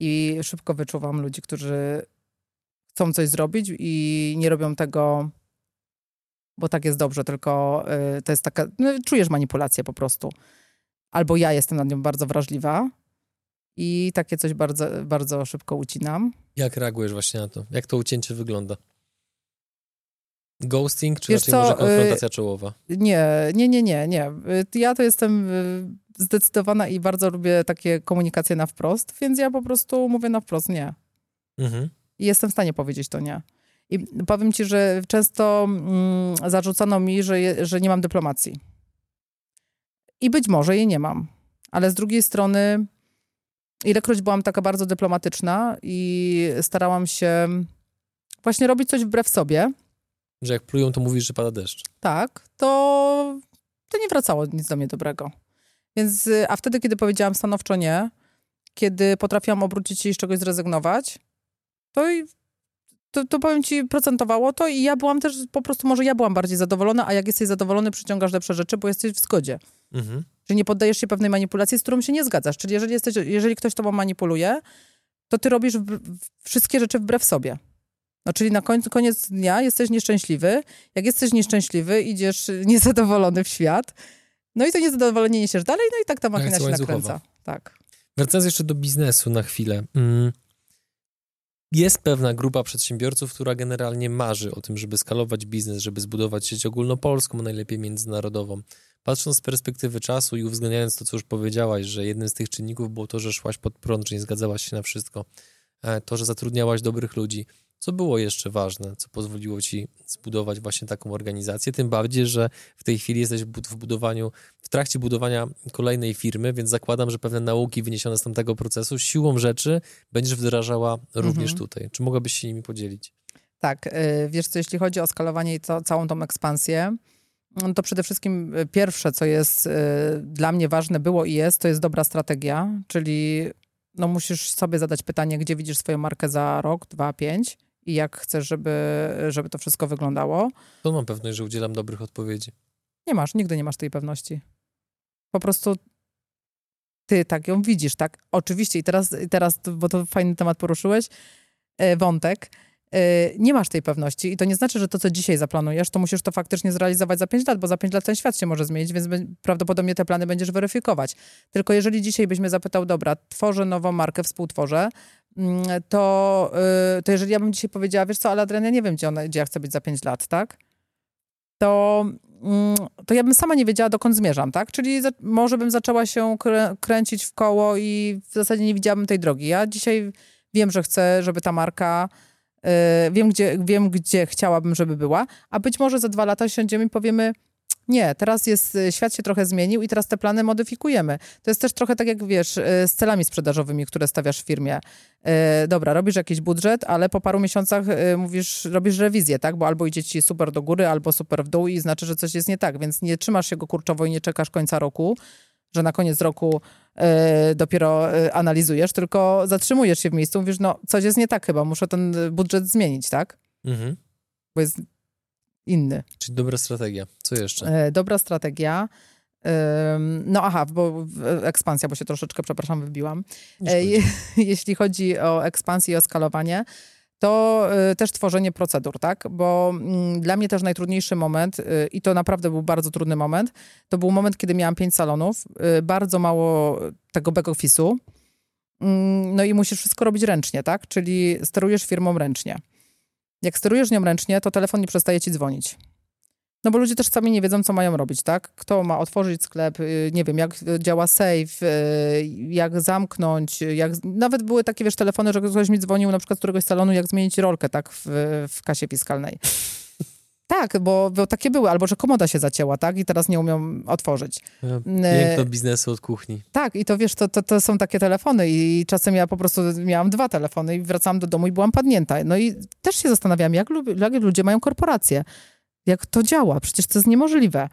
S1: I szybko wyczuwam ludzi, którzy chcą coś zrobić i nie robią tego, bo tak jest dobrze, tylko y, to jest taka, no, czujesz manipulację po prostu. Albo ja jestem nad nią bardzo wrażliwa i takie coś bardzo, bardzo szybko ucinam.
S2: Jak reagujesz właśnie na to? Jak to ucięcie wygląda? Ghosting, czy Wiesz raczej co, może konfrontacja y, czołowa?
S1: Nie, nie, nie, nie, nie. Y, ja to jestem y, zdecydowana i bardzo lubię takie komunikacje na wprost, więc ja po prostu mówię na wprost nie. Mhm. I jestem w stanie powiedzieć to nie. I powiem ci, że często mm, zarzucano mi, że, że nie mam dyplomacji. I być może jej nie mam. Ale z drugiej strony, ilekroć byłam taka bardzo dyplomatyczna i starałam się właśnie robić coś wbrew sobie,
S2: że jak plują, to mówisz, że pada deszcz.
S1: Tak, to, to nie wracało nic do mnie dobrego. Więc, a wtedy, kiedy powiedziałam stanowczo nie, kiedy potrafiłam obrócić się i z czegoś zrezygnować, to, i, to, to powiem ci, procentowało to i ja byłam też, po prostu może ja byłam bardziej zadowolona, a jak jesteś zadowolony, przyciągasz lepsze rzeczy, bo jesteś w zgodzie. Mhm. Czyli nie poddajesz się pewnej manipulacji, z którą się nie zgadzasz. Czyli jeżeli, jesteś, jeżeli ktoś tobą manipuluje, to ty robisz w, w, wszystkie rzeczy wbrew sobie. No, czyli na końcu, koniec dnia jesteś nieszczęśliwy. Jak jesteś nieszczęśliwy, idziesz niezadowolony w świat. No i to niezadowolenie niesiesz dalej, no i tak ta machina się nakręca. Tak.
S2: Wracając jeszcze do biznesu na chwilę. Mm. Jest pewna grupa przedsiębiorców, która generalnie marzy o tym, żeby skalować biznes, żeby zbudować sieć ogólnopolską, najlepiej międzynarodową. Patrząc z perspektywy czasu i uwzględniając to, co już powiedziałaś, że jednym z tych czynników było to, że szłaś pod prąd, że nie zgadzałaś się na wszystko, e, to, że zatrudniałaś dobrych ludzi, co było jeszcze ważne, co pozwoliło ci zbudować właśnie taką organizację? Tym bardziej, że w tej chwili jesteś w budowaniu, w trakcie budowania kolejnej firmy, więc zakładam, że pewne nauki wyniesione z tamtego procesu siłą rzeczy będziesz wdrażała również mhm. tutaj. Czy mogłabyś się nimi podzielić?
S1: Tak, y, wiesz co, jeśli chodzi o skalowanie i to, całą tą ekspansję, no to przede wszystkim y, pierwsze, co jest y, dla mnie ważne było i jest, to jest dobra strategia, czyli no musisz sobie zadać pytanie, gdzie widzisz swoją markę za rok, dwa, pięć i jak chcesz, żeby, żeby to wszystko wyglądało.
S2: To mam pewność, że udzielam dobrych odpowiedzi.
S1: Nie masz, nigdy nie masz tej pewności. Po prostu ty tak ją widzisz, tak? Oczywiście i teraz, teraz bo to fajny temat poruszyłeś, e, wątek, e, nie masz tej pewności i to nie znaczy, że to, co dzisiaj zaplanujesz, to musisz to faktycznie zrealizować za 5 lat, bo za 5 lat ten świat się może zmienić, więc prawdopodobnie te plany będziesz weryfikować. Tylko jeżeli dzisiaj byś mnie zapytał, dobra, tworzę nową markę, współtworzę, to, e, to jeżeli ja bym dzisiaj powiedziała, wiesz co, ale ja nie wiem, gdzie, ona, gdzie ja chcę być za 5 lat, tak? To Mm, to ja bym sama nie wiedziała, dokąd zmierzam, tak? Czyli za, może bym zaczęła się krę kręcić w koło i w zasadzie nie widziałabym tej drogi. Ja dzisiaj wiem, że chcę, żeby ta marka, yy, wiem, gdzie, wiem, gdzie chciałabym, żeby była, a być może za dwa lata siądziemy i powiemy, nie, teraz jest, y, świat się trochę zmienił i teraz te plany modyfikujemy. To jest też trochę tak jak, wiesz, y, z celami sprzedażowymi, które stawiasz w firmie. Y, dobra, robisz jakiś budżet, ale po paru miesiącach mówisz, robisz rewizję, tak? Bo albo idzie ci super do góry, albo super w dół i znaczy, że coś jest nie tak, więc nie trzymasz się go kurczowo i nie czekasz końca roku, że na koniec roku dopiero analizujesz, tylko zatrzymujesz się w miejscu, mówisz, no coś jest nie tak chyba, muszę ten budżet zmienić, tak? Mhm. Bo jest inny.
S2: Czyli dobra strategia. Co jeszcze?
S1: E, dobra strategia. No aha, bo ekspansja, bo się troszeczkę, przepraszam, wybiłam. E, je, jeśli chodzi o ekspansję i o skalowanie, to e, też tworzenie procedur, tak? Bo mm, dla mnie też najtrudniejszy moment, i to naprawdę był bardzo trudny moment, to był moment, kiedy miałam pięć salonów, bardzo mało tego back office'u, mm, no i musisz wszystko robić ręcznie, tak? Czyli sterujesz firmą ręcznie. Jak sterujesz nią ręcznie, to telefon nie przestaje ci dzwonić. No bo ludzie też sami nie wiedzą, co mają robić, tak? Kto ma otworzyć sklep, y, nie wiem, jak działa safe, y, jak zamknąć, jak... Nawet były takie, wiesz, telefony, że ktoś mi dzwonił na przykład z któregoś salonu, jak zmienić rolkę, tak, w, w kasie fiskalnej. Tak, bo, bo, takie były, albo że komoda się zacięła, tak, i teraz nie umią otworzyć.
S2: Piękno biznesu od kuchni.
S1: Tak, i to wiesz, to, to, to, są takie telefony i czasem ja po prostu miałam dwa telefony i wracałam do domu i byłam padnięta. No i też się zastanawiałam, jak, jak ludzie mają korporacje, jak to działa, przecież to jest niemożliwe.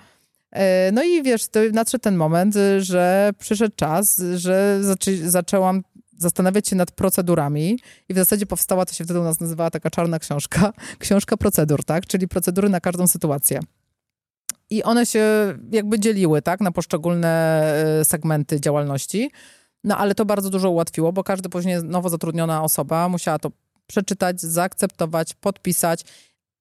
S1: E, no i wiesz, to nadszedł ten moment, że przyszedł czas, że zaczę, zaczęłam zastanawiać się nad procedurami i w zasadzie powstała, to się wtedy u nas nazywała taka czarna książka, książka procedur, tak? Czyli procedury na każdą sytuację. I one się jakby dzieliły, tak? Na poszczególne e, segmenty działalności. No ale to bardzo dużo ułatwiło, bo każdy później nowo zatrudniona osoba musiała to przeczytać, zaakceptować, podpisać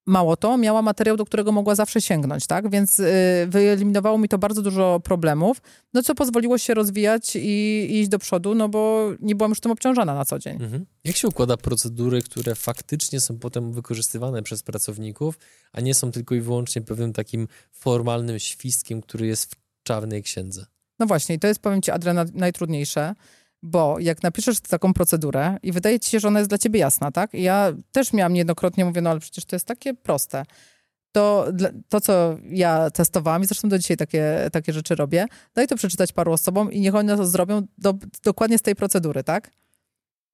S1: Mało to, miała materiał, do którego mogła zawsze sięgnąć, tak? Więc y, wyeliminowało mi to bardzo dużo problemów, no co pozwoliło się rozwijać i, i iść do przodu, no bo nie byłam już tym obciążana na co dzień. Mhm.
S2: Jak się układa procedury, które faktycznie są potem wykorzystywane przez pracowników, a nie są tylko i wyłącznie pewnym takim formalnym świstkiem, który jest w czarnej księdze?
S1: No właśnie, i to jest, powiem ci, Adriana, najtrudniejsze, bo jak napiszesz taką procedurę i wydaje ci się, że ona jest dla ciebie jasna, tak? I ja też miałam niejednokrotnie mówię, no ale przecież to jest takie proste. To, to, co ja testowałam i zresztą do dzisiaj takie, takie rzeczy robię, daj to przeczytać paru osobom i niech one to zrobią do, dokładnie z tej procedury, tak?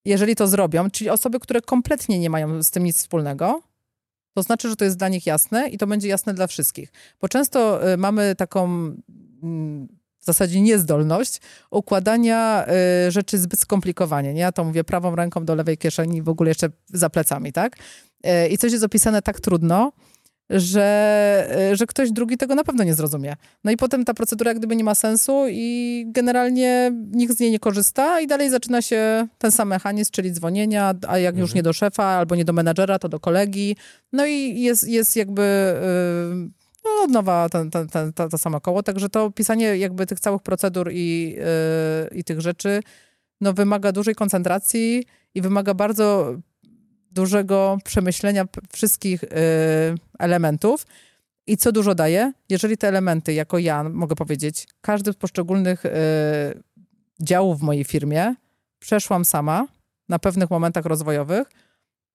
S1: Jeżeli to zrobią, czyli osoby, które kompletnie nie mają z tym nic wspólnego, to znaczy, że to jest dla nich jasne i to będzie jasne dla wszystkich. Bo często y, mamy taką mm, w zasadzie niezdolność układania y, rzeczy zbyt skomplikowanie. Nie? Ja to mówię prawą ręką do lewej kieszeni, w ogóle jeszcze za plecami, tak? Y, I coś jest opisane tak trudno, że, y, że ktoś drugi tego na pewno nie zrozumie. No i potem ta procedura jak gdyby nie ma sensu i generalnie nikt z niej nie korzysta i dalej zaczyna się ten sam mechanizm, czyli dzwonienia, a jak mhm. już nie do szefa albo nie do menadżera, to do kolegi. No i jest, jest jakby... No, od nowa ten, ten, ten, to, to samo koło. Także to pisanie jakby tych całych procedur i, yy, i tych rzeczy no, wymaga dużej koncentracji i wymaga bardzo dużego przemyślenia wszystkich yy, elementów. I co dużo daje? Jeżeli te elementy, jako ja mogę powiedzieć, każdy z poszczególnych yy, działów w mojej firmie przeszłam sama na pewnych momentach rozwojowych,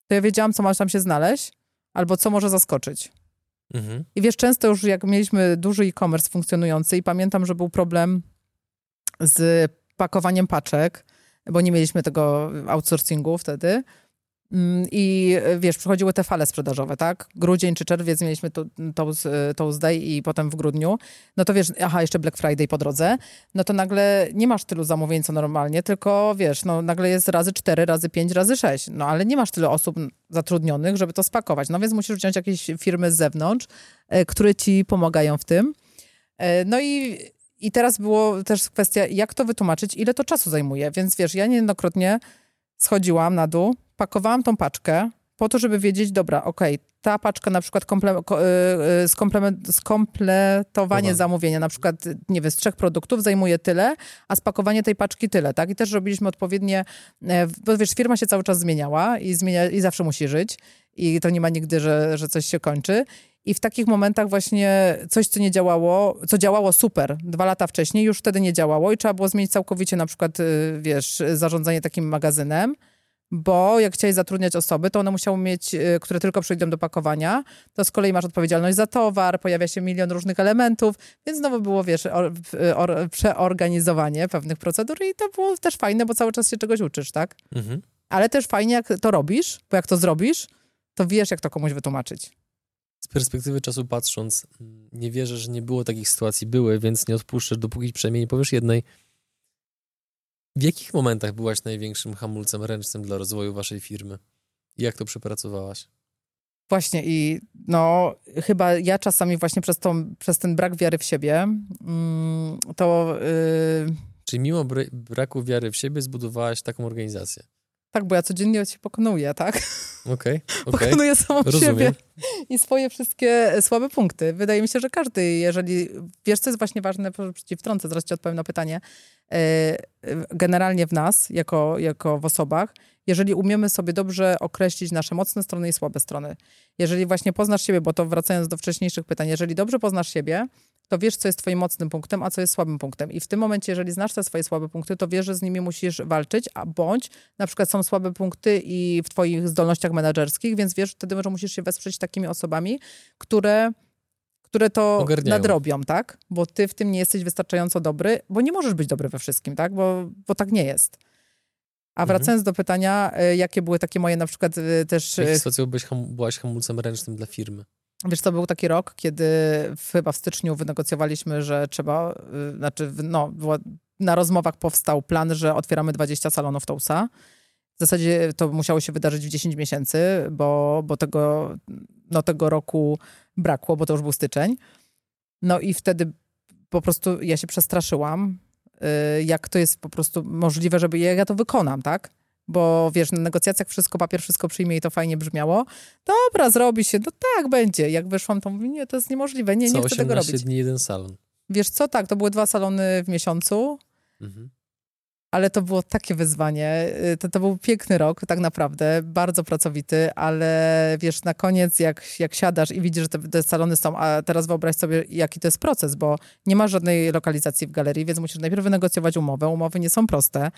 S1: to ja wiedziałam, co ma tam się znaleźć albo co może zaskoczyć. Mhm. I wiesz, często już jak mieliśmy duży e-commerce funkcjonujący i pamiętam, że był problem z pakowaniem paczek, bo nie mieliśmy tego outsourcingu wtedy, I wiesz, przychodziły te fale sprzedażowe, tak? Grudzień czy czerwiec mieliśmy to, to, to Day i potem w grudniu. No to wiesz, aha, jeszcze Black Friday po drodze. No to nagle nie masz tylu zamówień co normalnie, tylko wiesz, no nagle jest razy cztery, razy pięć, razy sześć. No ale nie masz tyle osób zatrudnionych, żeby to spakować. No więc musisz wziąć jakieś firmy z zewnątrz, e, które ci pomagają w tym. E, no i I teraz było też kwestia, jak to wytłumaczyć, ile to czasu zajmuje. Więc wiesz, ja niejednokrotnie schodziłam na dół, pakowałam tą paczkę po to, żeby wiedzieć, dobra, okej, okay, ta paczka na przykład komple, y, y, skompletowanie zamówienia, na przykład, nie wiem, z trzech produktów zajmuje tyle, a spakowanie tej paczki tyle, tak? I też robiliśmy odpowiednie, e, bo wiesz, firma się cały czas zmieniała i, zmienia, i zawsze musi żyć i to nie ma nigdy, że, że coś się kończy. I w takich momentach właśnie coś, co nie działało, co działało super dwa lata wcześniej, już wtedy nie działało i trzeba było zmienić całkowicie na przykład, y, wiesz, zarządzanie takim magazynem bo jak chciałeś zatrudniać osoby, to one musiały mieć, y, które tylko przyjdą do pakowania, to z kolei masz odpowiedzialność za towar, pojawia się milion różnych elementów, więc znowu było, wiesz, or, or, przeorganizowanie pewnych procedur i to było też fajne, bo cały czas się czegoś uczysz, tak? Mhm. Ale też fajnie, jak to robisz, bo jak to zrobisz, to wiesz, jak to komuś wytłumaczyć.
S2: Z perspektywy czasu patrząc, nie wierzę, że nie było takich sytuacji, były, więc nie odpuszczę, dopóki przynajmniej nie powiesz jednej, w jakich momentach byłaś największym hamulcem ręcznym dla rozwoju waszej firmy? Jak to przepracowałaś?
S1: Właśnie i no chyba ja czasami właśnie przez, tą, przez ten brak wiary w siebie mm, to... Yy...
S2: Czyli mimo braku wiary w siebie zbudowałaś taką organizację?
S1: Tak, bo ja codziennie się pokonuję, tak?
S2: Okej, okay,
S1: okay. Pokonuję samą Rozumiem. siebie i swoje wszystkie słabe punkty. Wydaje mi się, że każdy, jeżeli... Wiesz, co jest właśnie ważne, ci wtrącę, zaraz ci odpowiem na pytanie. E, generalnie w nas, jako, jako w osobach, jeżeli umiemy sobie dobrze określić nasze mocne strony i słabe strony. Jeżeli właśnie poznasz siebie, bo to wracając do wcześniejszych pytań, jeżeli dobrze poznasz siebie, to wiesz, co jest twoim mocnym punktem, a co jest słabym punktem. I w tym momencie, jeżeli znasz te swoje słabe punkty, to wiesz, że z nimi musisz walczyć, a bądź na przykład są słabe punkty i w twoich zdolnościach menedżerskich, więc wiesz wtedy, że musisz się wesprzeć takimi osobami, które które to Ogarniają. nadrobią, tak? Bo ty w tym nie jesteś wystarczająco dobry, bo nie możesz być dobry we wszystkim, tak? Bo, bo tak nie jest. A mhm. wracając mhm. do pytania, e, jakie były takie moje na przykład e, też...
S2: W jakiej sytuacji byłeś, byłaś hamulcem ręcznym dla firmy?
S1: Wiesz, to był taki rok, kiedy chyba w styczniu wynegocjowaliśmy, że trzeba, yy, znaczy, no, była, na rozmowach powstał plan, że otwieramy 20 salonów Tousa. W zasadzie to musiało się wydarzyć w 10 miesięcy, bo, bo tego, no, tego roku brakło, bo to już był styczeń. No i wtedy po prostu ja się przestraszyłam, yy, jak to jest po prostu możliwe, żeby ja to wykonam, tak? Bo wiesz, na negocjacjach wszystko, papier wszystko przyjmie i to fajnie brzmiało. Dobra, zrobi się, no tak, będzie. Jak wyszłam, to mówię, nie, to jest niemożliwe, nie, nie chcę tego robić.
S2: dni jeden salon.
S1: Wiesz co, tak, to były dwa salony w miesiącu, mhm. ale to było takie wyzwanie. Y, to, to był piękny rok, tak naprawdę, bardzo pracowity, ale wiesz, na koniec, jak, jak siadasz i widzisz, że te, te salony są, a teraz wyobraź sobie, jaki to jest proces, bo nie ma żadnej lokalizacji w galerii, więc musisz najpierw wynegocjować umowę. Umowy nie są proste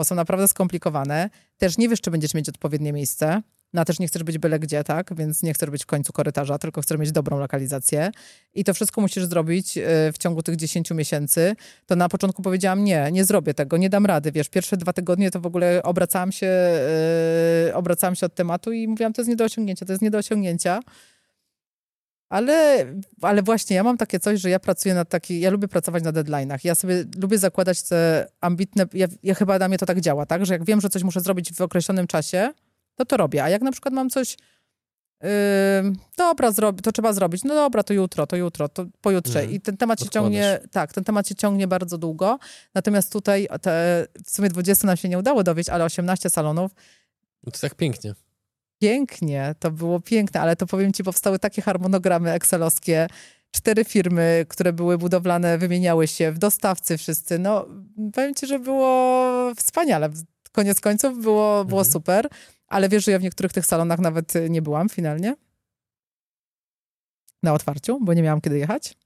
S1: bo są naprawdę skomplikowane. Też nie wiesz, czy będziesz mieć odpowiednie miejsce. No, też nie chcesz być byle gdzie, tak? Więc nie chcesz być w końcu korytarza, tylko chcesz mieć dobrą lokalizację. I to wszystko musisz zrobić y, w ciągu tych 10 miesięcy. To na początku powiedziałam, nie, nie zrobię tego, nie dam rady. Wiesz, pierwsze dwa tygodnie to w ogóle obracałam się, yy, obracałam się od tematu i mówiłam, to jest nie do osiągnięcia, to jest nie do osiągnięcia. Ale, ale właśnie ja mam takie coś, że ja pracuję nad taki, ja lubię pracować na deadline'ach. Ja sobie lubię zakładać te ambitne, ja, ja chyba na mnie to tak działa, tak? Że jak wiem, że coś muszę zrobić w określonym czasie, to to robię. A jak na przykład mam coś, yy, dobra, zrobi, to trzeba zrobić, no dobra, to jutro, to jutro, to pojutrze. Mhm. I ten temat się ciągnie, tak, ten temat się ciągnie bardzo długo. Natomiast tutaj te, w sumie 20 nam się nie udało dowieść, ale 18 salonów.
S2: No to tak pięknie
S1: pięknie, to było piękne, ale to powiem ci, powstały takie harmonogramy excelowskie, cztery firmy, które były budowlane, wymieniały się w dostawcy wszyscy. No, powiem ci, że było wspaniale. Koniec końców było, było mhm. super, ale wiesz, że ja w niektórych tych salonach nawet nie byłam finalnie na otwarciu, bo nie miałam kiedy jechać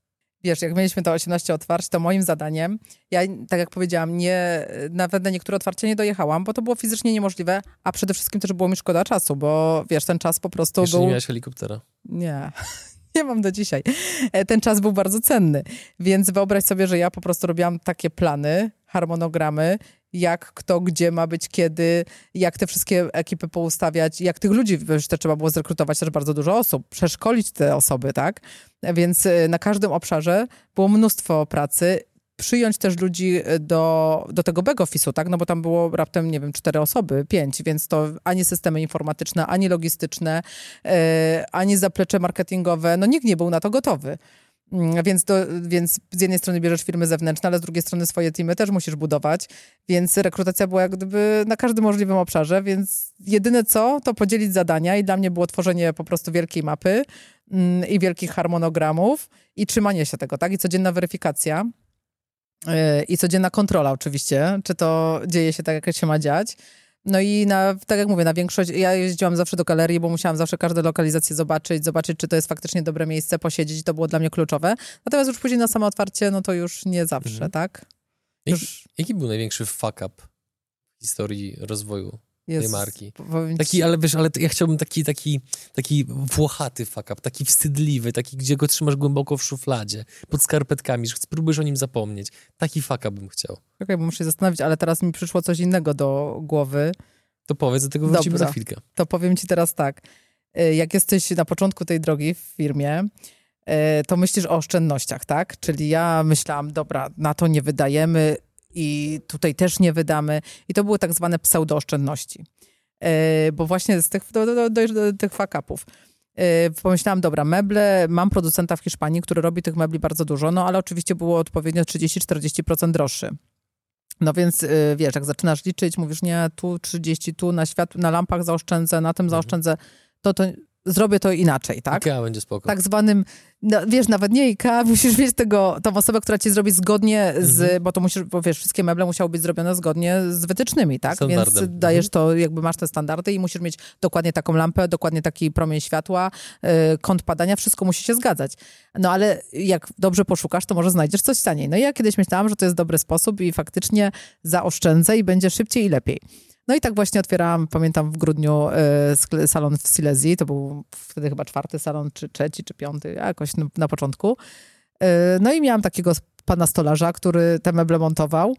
S1: wiesz, jak mieliśmy to 18 otwarć, to moim zadaniem, ja tak jak powiedziałam, nie, nawet na niektóre otwarcia nie dojechałam, bo to było fizycznie niemożliwe, a przede wszystkim też było mi szkoda czasu, bo wiesz, ten czas po prostu
S2: Jeszcze
S1: był...
S2: nie miałeś helikoptera.
S1: Nie. Nie mam do dzisiaj. E, ten czas był bardzo cenny, więc wyobraź sobie, że ja po prostu robiłam takie plany, harmonogramy, jak kto gdzie ma być, kiedy, jak te wszystkie ekipy poustawiać, jak tych ludzi, już to trzeba było zrekrutować też bardzo dużo osób, przeszkolić te osoby, tak? Więc y, na każdym obszarze było mnóstwo pracy przyjąć też ludzi y, do, do tego back office'u, tak? No bo tam było raptem, nie wiem, cztery osoby, pięć, więc to ani systemy informatyczne, ani logistyczne, yy, ani zaplecze marketingowe, no nikt nie był na to gotowy. Mm, Więc, do, więc z jednej strony bierzesz firmy zewnętrzne, ale z drugiej strony swoje teamy też musisz budować, więc rekrutacja była jak gdyby na każdym możliwym obszarze, więc jedyne co, to podzielić zadania i dla mnie było tworzenie po prostu wielkiej mapy mm, i wielkich harmonogramów i trzymanie się tego, tak? I codzienna weryfikacja yy, i codzienna kontrola oczywiście, czy to dzieje się tak, jak się ma dziać. No i na, tak jak mówię, na większość, ja jeździłam zawsze do galerii, bo musiałam zawsze każde lokalizacje zobaczyć, zobaczyć, czy to jest faktycznie dobre miejsce, posiedzieć, to było dla mnie kluczowe. Natomiast już później na samo otwarcie, no to już nie zawsze,
S2: Mhm.
S1: tak?
S2: Jaki,
S1: Już
S2: jaki był największy fuck up w historii rozwoju tej
S1: jest,
S2: marki?
S1: powiem
S2: Taki, ale wiesz, ale ja chciałbym taki, taki, taki włochaty fuck up, taki wstydliwy, taki, gdzie go trzymasz głęboko w szufladzie, pod skarpetkami, że spróbujesz o nim zapomnieć. Taki fuck up bym chciał.
S1: Czekaj, bo muszę się zastanowić, ale teraz mi przyszło coś innego do głowy.
S2: To powiedz, do tego wrócimy
S1: Dobra.
S2: za chwilkę.
S1: To powiem ci teraz tak. Y, Jak jesteś na początku tej drogi w firmie, y, to myślisz o oszczędnościach, tak? Czyli ja myślałam, dobra, na to nie wydajemy i tutaj też nie wydamy. I to były tak zwane pseudooszczędności. Y, Bo właśnie z tych, do, do, do, do tych fuck-upów. Y, Pomyślałam, dobra, meble, mam producenta w Hiszpanii, który robi tych mebli bardzo dużo, no ale oczywiście było odpowiednio 30-40% droższy. No więc y, wiesz, jak zaczynasz liczyć, mówisz, nie, tu 30, tu na świat, na lampach zaoszczędzę, na tym zaoszczędzę, to, to zrobię to inaczej, tak?
S2: Ikea będzie spoko.
S1: Tak zwanym, no, wiesz, nawet nie IKEA, musisz mieć tego, tą osobę, która ci zrobi zgodnie z,
S2: Mhm.
S1: bo to musisz, bo wiesz, wszystkie meble musiały być zrobione zgodnie z wytycznymi, tak?
S2: Standardem.
S1: Więc dajesz
S2: Mhm.
S1: to, jakby masz te standardy i musisz mieć dokładnie taką lampę, dokładnie taki promień światła, y, kąt padania, wszystko musi się zgadzać. No ale jak dobrze poszukasz, to może znajdziesz coś taniej. No i ja kiedyś myślałam, że to jest dobry sposób i faktycznie zaoszczędzę i będzie szybciej i lepiej. No i tak właśnie otwierałam, pamiętam w grudniu skle- salon w Silesii, to był wtedy chyba czwarty salon, czy trzeci, czy piąty, jakoś na, początku. Y, no i miałam takiego pana stolarza, który te meble montował.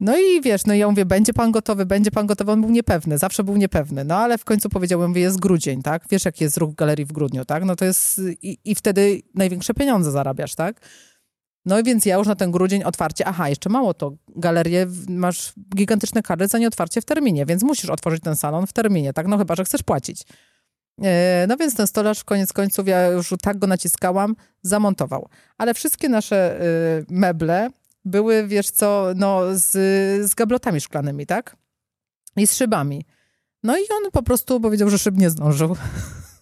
S1: No i wiesz, no i ja mówię, będzie pan gotowy, będzie pan gotowy, on był niepewny, zawsze był niepewny, no ale w końcu powiedział, ja mówię, jest grudzień, tak? Wiesz, jaki jest ruch galerii w grudniu, tak? No to jest, i, i wtedy największe pieniądze zarabiasz, tak? No i więc ja już na ten grudzień otwarcie, aha, jeszcze mało to, galerię, w- masz gigantyczne kary za nieotwarcie w terminie, więc musisz otworzyć ten salon w terminie, tak? No chyba, że chcesz płacić. E, No więc ten stolarz koniec końców, ja już tak go naciskałam, zamontował. Ale wszystkie nasze y, meble były, wiesz co, no z, z gablotami szklanymi, tak? I z szybami. No i on po prostu powiedział, że szyb nie zdążył.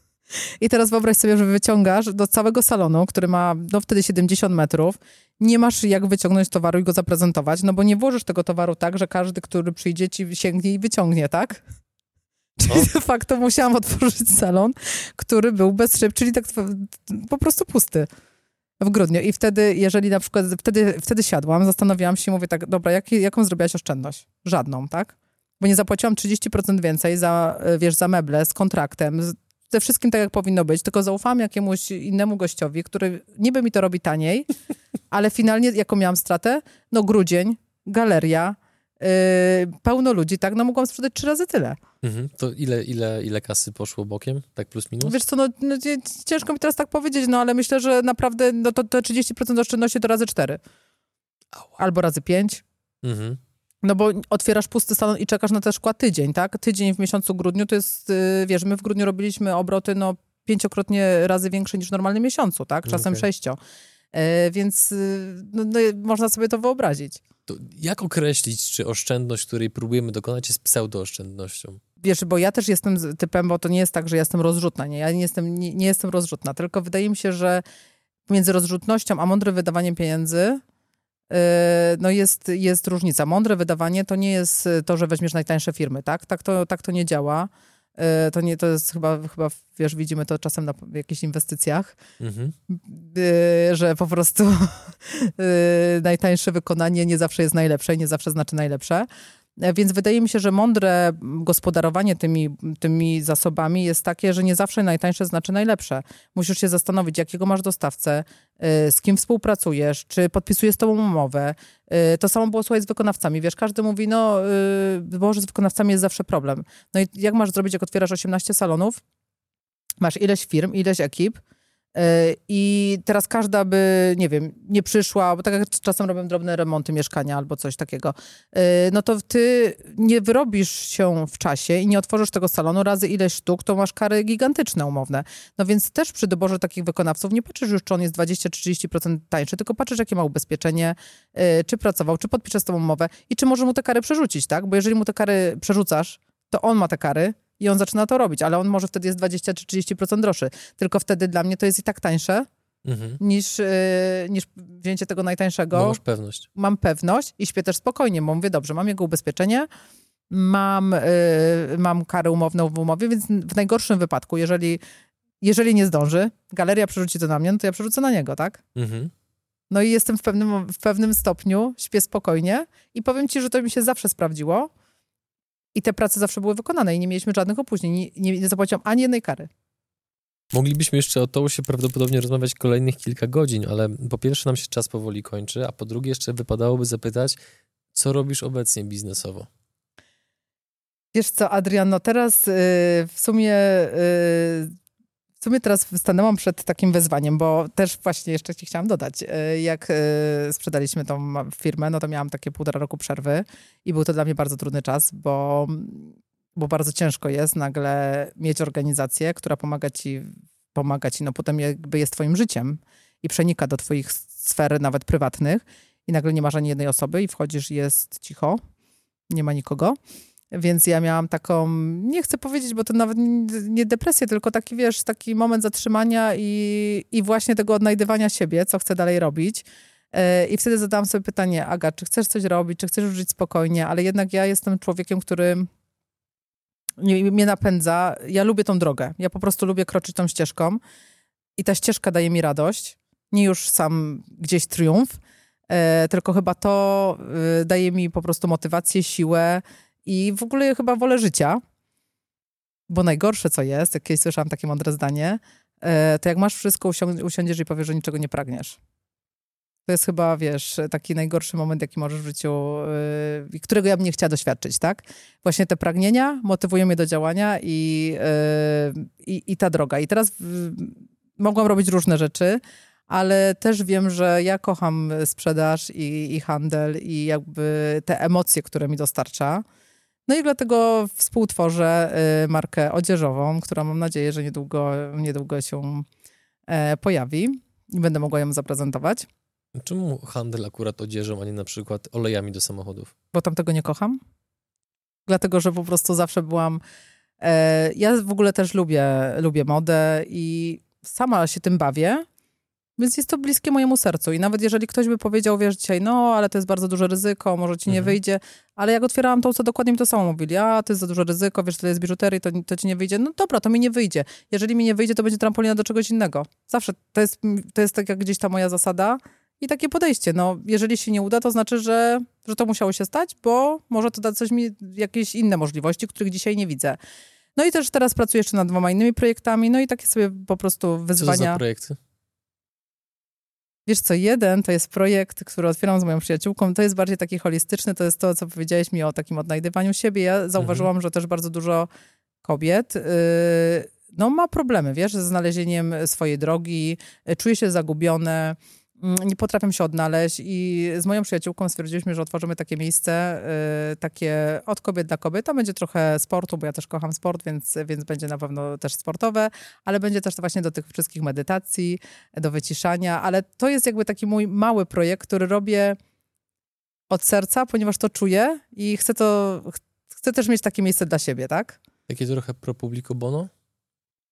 S1: I teraz wyobraź sobie, że wyciągasz do całego salonu, który ma no wtedy 70 metrów, nie masz jak wyciągnąć towaru i go zaprezentować, no bo nie włożysz tego towaru tak, że każdy, który przyjdzie ci sięgnie i wyciągnie, tak? Czyli de facto musiałam otworzyć salon, który był bez szyb, czyli tak po prostu pusty w grudniu. I wtedy, jeżeli na przykład, wtedy, wtedy siadłam, zastanawiałam się, mówię tak, dobra, jak, jaką zrobiłaś oszczędność? Żadną, tak? Bo nie zapłaciłam 30% więcej za, wiesz, za meble z kontraktem, ze wszystkim tak, jak powinno być, tylko zaufałam jakiemuś innemu gościowi, który niby mi to robi taniej, ale finalnie jaką miałam stratę? No grudzień, galeria, yy, pełno ludzi, tak? No mogłam sprzedać trzy razy tyle.
S2: Mhm. To ile, ile, ile kasy poszło bokiem? Tak plus minus?
S1: Wiesz co, no, no ciężko mi teraz tak powiedzieć, no ale myślę, że naprawdę no, to, to 30% oszczędności to razy cztery. Albo razy pięć.
S2: Mhm.
S1: No bo otwierasz pusty salon i czekasz na te szkła tydzień, tak? Tydzień w miesiącu grudniu to jest, yy, wiesz, my w grudniu robiliśmy obroty no pięciokrotnie razy większe niż w normalnym miesiącu, tak? Czasem
S2: Okej.
S1: sześcio. E, więc y, no, no, można sobie to wyobrazić.
S2: To jak określić, czy oszczędność, której próbujemy dokonać, jest pseudooszczędnością?
S1: Wiesz, bo ja też jestem typem, bo to nie jest tak, że ja jestem rozrzutna, nie? Ja nie jestem, nie, nie jestem rozrzutna, tylko wydaje mi się, że między rozrzutnością a mądrym wydawaniem pieniędzy no jest, jest różnica. Mądre wydawanie to nie jest to, że weźmiesz najtańsze firmy, tak? Tak to, tak to nie działa. Yy, To, nie, to jest chyba, chyba, wiesz, widzimy to czasem na jakichś inwestycjach,
S2: Mhm.
S1: yy, że po prostu yy, najtańsze wykonanie nie zawsze jest najlepsze i nie zawsze znaczy najlepsze. E, Więc wydaje mi się, że mądre gospodarowanie tymi, tymi zasobami jest takie, że nie zawsze najtańsze znaczy najlepsze. Musisz się zastanowić, jakiego masz dostawcę, y, z kim współpracujesz, czy podpisuje z tobą umowę. Y, To samo było słuchaj z wykonawcami. Wiesz, każdy mówi, no Boże, z wykonawcami jest zawsze problem. No i jak masz zrobić, jak otwierasz 18 salonów, masz ileś firm, ileś ekip, I teraz każda by, nie wiem, nie przyszła, bo tak jak czasem robią drobne remonty mieszkania albo coś takiego, no to ty nie wyrobisz się w czasie i nie otworzysz tego salonu razy ileś sztuk, to masz kary gigantyczne umowne. No więc też przy doborze takich wykonawców nie patrzysz już, czy on jest 20 czy 30% tańszy, tylko patrzysz, jakie ma ubezpieczenie, czy pracował, czy podpisze z umowę i czy może mu te kary przerzucić, tak? Bo jeżeli mu te kary przerzucasz, to on ma te kary, i on zaczyna to robić, ale on może wtedy jest 20 czy 30% droższy. Tylko wtedy dla mnie to jest i tak tańsze mhm. niż, yy, niż wzięcie tego najtańszego.
S2: Masz pewność.
S1: Mam pewność i śpię też spokojnie, bo mówię, dobrze, mam jego ubezpieczenie, mam, yy, mam karę umowną w umowie, więc w najgorszym wypadku, jeżeli, jeżeli nie zdąży, galeria przerzuci to na mnie, no to ja przerzucę na niego, tak? Mhm. No i jestem w pewnym, w pewnym stopniu, śpię spokojnie i powiem ci, że to mi się zawsze sprawdziło i te prace zawsze były wykonane i nie mieliśmy żadnych opóźnień. Nie, nie, nie zapłaciłam ani jednej kary.
S2: Moglibyśmy jeszcze o to się prawdopodobnie rozmawiać kolejnych kilka godzin, ale po pierwsze nam się czas powoli kończy, a po drugie jeszcze wypadałoby zapytać, co robisz obecnie biznesowo?
S1: Wiesz co, Adrian, no teraz yy, w sumie yy, w sumie teraz stanęłam przed takim wyzwaniem, bo też właśnie jeszcze ci chciałam dodać, e, jak e, sprzedaliśmy tą firmę, no to miałam takie półtora roku przerwy i był to dla mnie bardzo trudny czas, bo, bo bardzo ciężko jest nagle mieć organizację, która pomaga ci, pomaga ci, no potem jakby jest twoim życiem i przenika do twoich sfer nawet prywatnych i nagle nie masz ani jednej osoby i wchodzisz jest cicho, nie ma nikogo. Więc ja miałam taką, nie chcę powiedzieć, bo to nawet nie depresję, tylko taki, wiesz, taki moment zatrzymania i, i właśnie tego odnajdywania siebie, co chcę dalej robić. E, I wtedy zadałam sobie pytanie, Aga, czy chcesz coś robić, czy chcesz żyć spokojnie, ale jednak ja jestem człowiekiem, który mnie napędza. Ja lubię tą drogę. Ja po prostu lubię kroczyć tą ścieżką i ta ścieżka daje mi radość. Nie już sam gdzieś triumf, e, tylko chyba to e, daje mi po prostu motywację, siłę, i w ogóle chyba wolę życia, bo najgorsze co jest, jak kiedyś słyszałam takie mądre zdanie, e, to jak masz wszystko, usiądziesz i powiesz, że niczego nie pragniesz. To jest chyba, wiesz, taki najgorszy moment, jaki możesz w życiu, yy, którego ja bym nie chciała doświadczyć, tak? Właśnie te pragnienia motywują mnie do działania i, yy, i, ta droga. I teraz yy, mogłam robić różne rzeczy, ale też wiem, że ja kocham sprzedaż i, i handel i jakby te emocje, które mi dostarcza. No i dlatego współtworzę y, markę odzieżową, która mam nadzieję, że niedługo, niedługo się e, pojawi i będę mogła ją zaprezentować.
S2: Czemu handel akurat odzieżą, a nie na przykład olejami do samochodów?
S1: Bo tam tego nie kocham. Dlatego, że po prostu zawsze byłam. E, ja w ogóle też lubię, lubię modę i sama się tym bawię. Więc jest to bliskie mojemu sercu. I nawet jeżeli ktoś by powiedział, wiesz, dzisiaj, no, ale to jest bardzo duże ryzyko, może ci nie mhm. wyjdzie. Ale jak otwierałam to, co dokładnie mi to samo mówili. A, to jest za duże ryzyko, wiesz, to jest biżuterii, to, to ci nie wyjdzie. No dobra, to mi nie wyjdzie. Jeżeli mi nie wyjdzie, to będzie trampolina do czegoś innego. Zawsze. To jest, to jest tak jak gdzieś ta moja zasada i takie podejście. No, jeżeli się nie uda, to znaczy, że, że to musiało się stać, bo może to dać coś mi, jakieś inne możliwości, których dzisiaj nie widzę. No i też teraz pracuję jeszcze nad dwoma innymi projektami, no i takie sobie po prostu wyzwania. Co
S2: za projekty?
S1: Wiesz co, jeden to jest projekt, który otwieram z moją przyjaciółką, to jest bardziej taki holistyczny, to jest to, co powiedziałeś mi o takim odnajdywaniu siebie. Ja zauważyłam, mhm. że też bardzo dużo kobiet yy, no, ma problemy, wiesz, ze znalezieniem swojej drogi, yy, czuje się zagubione, nie potrafię się odnaleźć i z moją przyjaciółką stwierdziliśmy, że otworzymy takie miejsce, yy, takie od kobiet dla kobiet. Tam będzie trochę sportu, bo ja też kocham sport, więc, więc będzie na pewno też sportowe, ale będzie też właśnie do tych wszystkich medytacji, do wyciszania, ale to jest jakby taki mój mały projekt, który robię od serca, ponieważ to czuję i chcę to, chcę też mieć takie miejsce dla siebie, tak?
S2: Takie trochę pro publico bono?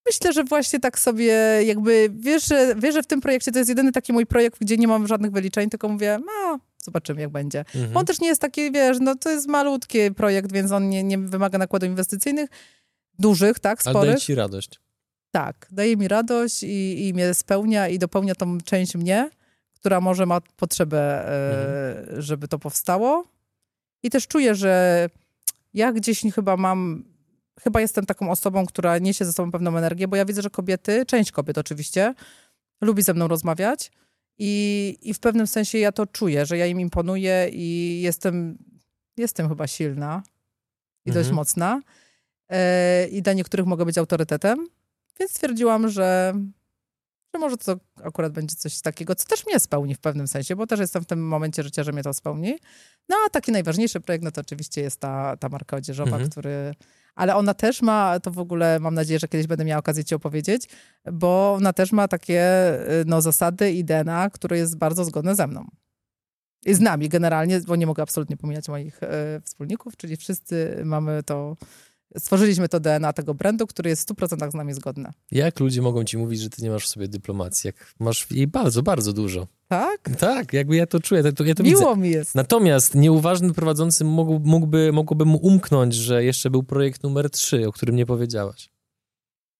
S1: Myślę, że właśnie tak sobie jakby, wiesz że, wiesz, że w tym projekcie to jest jedyny taki mój projekt, gdzie nie mam żadnych wyliczeń, tylko mówię, no, zobaczymy jak będzie. Mhm. On też nie jest taki, wiesz, no to jest malutki projekt, więc on nie, nie wymaga nakładów inwestycyjnych, dużych, tak, sporych. Ale
S2: daje ci radość.
S1: Tak, daje mi radość i, i mnie spełnia i dopełnia tą część mnie, która może ma potrzebę, e, mhm. żeby to powstało. I też czuję, że ja gdzieś chyba mam chyba jestem taką osobą, która niesie ze sobą pewną energię, bo ja widzę, że kobiety, część kobiet oczywiście, lubi ze mną rozmawiać i, i w pewnym sensie ja to czuję, że ja im imponuję i jestem, jestem chyba silna i mhm. dość mocna e, i dla niektórych mogę być autorytetem, więc stwierdziłam, że że może to akurat będzie coś takiego, co też mnie spełni w pewnym sensie, bo też jestem w tym momencie życia, że mnie to spełni. No a taki najważniejszy projekt, no to oczywiście jest ta, ta marka odzieżowa,
S2: Mhm.
S1: który... Ale ona też ma, to w ogóle mam nadzieję, że kiedyś będę miała okazję ci opowiedzieć, bo ona też ma takie y, no, zasady i DNA, które jest bardzo zgodne ze mną. I z nami generalnie, bo nie mogę absolutnie pomijać moich e, wspólników, czyli wszyscy mamy to, stworzyliśmy to DNA tego brandu, który jest w 100% z nami zgodne.
S2: Jak ludzie mogą ci mówić, że ty nie masz w sobie dyplomacji, jak masz jej bardzo, bardzo dużo.
S1: Tak?
S2: Tak, jakby ja to czuję, ja to, ja to widzę.
S1: Miło mi jest.
S2: Natomiast nieuważny prowadzący mógł, mógłby, mogłoby mu umknąć, że jeszcze był projekt numer 3, o którym nie powiedziałaś.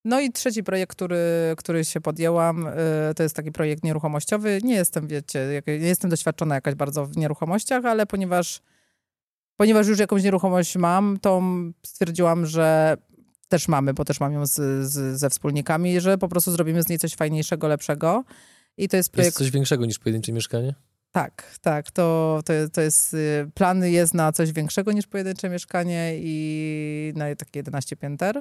S1: No i trzeci projekt, który, który się podjęłam, y, to jest taki projekt nieruchomościowy. Nie jestem, wiecie, nie jestem doświadczona jakaś bardzo w nieruchomościach, ale ponieważ, ponieważ już jakąś nieruchomość mam, to stwierdziłam, że też mamy, bo też mam ją z, z, ze wspólnikami, że po prostu zrobimy z niej coś fajniejszego, lepszego. I to jest
S2: Jest
S1: projekt...
S2: coś większego niż pojedyncze mieszkanie?
S1: Tak, tak. To, to, to jest. y, Plan jest na coś większego niż pojedyncze mieszkanie i na takie 11 pięter.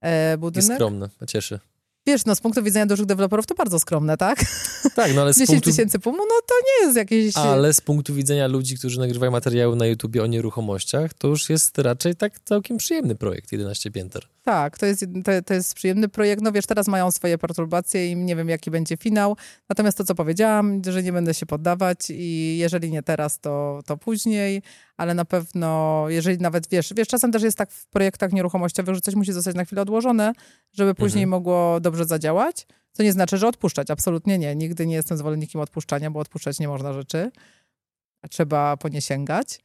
S1: E,
S2: Jest
S1: budynek.
S2: skromne, a cieszy.
S1: Wiesz, no z punktu widzenia dużych deweloperów to bardzo skromne, tak?
S2: Tak, no ale z
S1: 10
S2: punktu,
S1: tysięcy pumu, no to nie jest jakieś...
S2: ale z punktu widzenia ludzi, którzy nagrywają materiały na YouTubie o nieruchomościach, to już jest raczej tak całkiem przyjemny projekt 11 pięter.
S1: Tak, to jest, to, to jest przyjemny projekt. No wiesz, teraz mają swoje perturbacje i nie wiem, jaki będzie finał. Natomiast to, co powiedziałam, że nie będę się poddawać i jeżeli nie teraz, to, to później, ale na pewno, jeżeli nawet, wiesz, wiesz, czasem też jest tak w projektach nieruchomościowych, że coś musi zostać na chwilę odłożone, żeby później mogło dobrze zadziałać. Co nie znaczy, że odpuszczać. Absolutnie nie. Nigdy nie jestem zwolennikiem odpuszczania, bo odpuszczać nie można rzeczy. Trzeba po nie sięgać.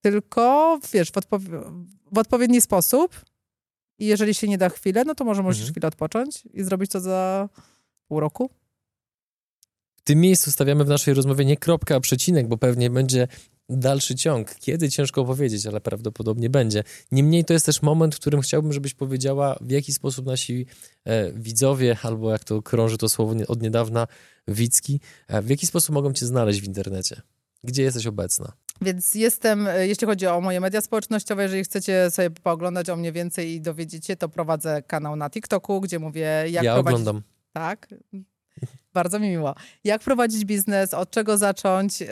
S1: Tylko, wiesz, w, odpow- w odpowiedni sposób i jeżeli się nie da chwilę, no to może musisz
S2: Mhm.
S1: chwilę odpocząć i zrobić to za pół roku.
S2: W tym miejscu stawiamy w naszej rozmowie nie kropkę, a przecinek, bo pewnie będzie dalszy ciąg. Kiedy ciężko powiedzieć, ale prawdopodobnie będzie. Niemniej to jest też moment, w którym chciałbym, żebyś powiedziała, w jaki sposób nasi e, widzowie, albo jak to krąży to słowo nie- od niedawna, widzki, e, w jaki sposób mogą cię znaleźć w internecie? Gdzie jesteś obecna?
S1: Więc jestem, e, jeśli chodzi o moje media społecznościowe, jeżeli chcecie sobie pooglądać o mnie więcej i dowiedzieć się, to prowadzę kanał na TikToku, gdzie mówię, jak
S2: ja
S1: prowadzić...
S2: oglądam.
S1: Tak. Bardzo mi miło. Jak prowadzić biznes, od czego zacząć yy,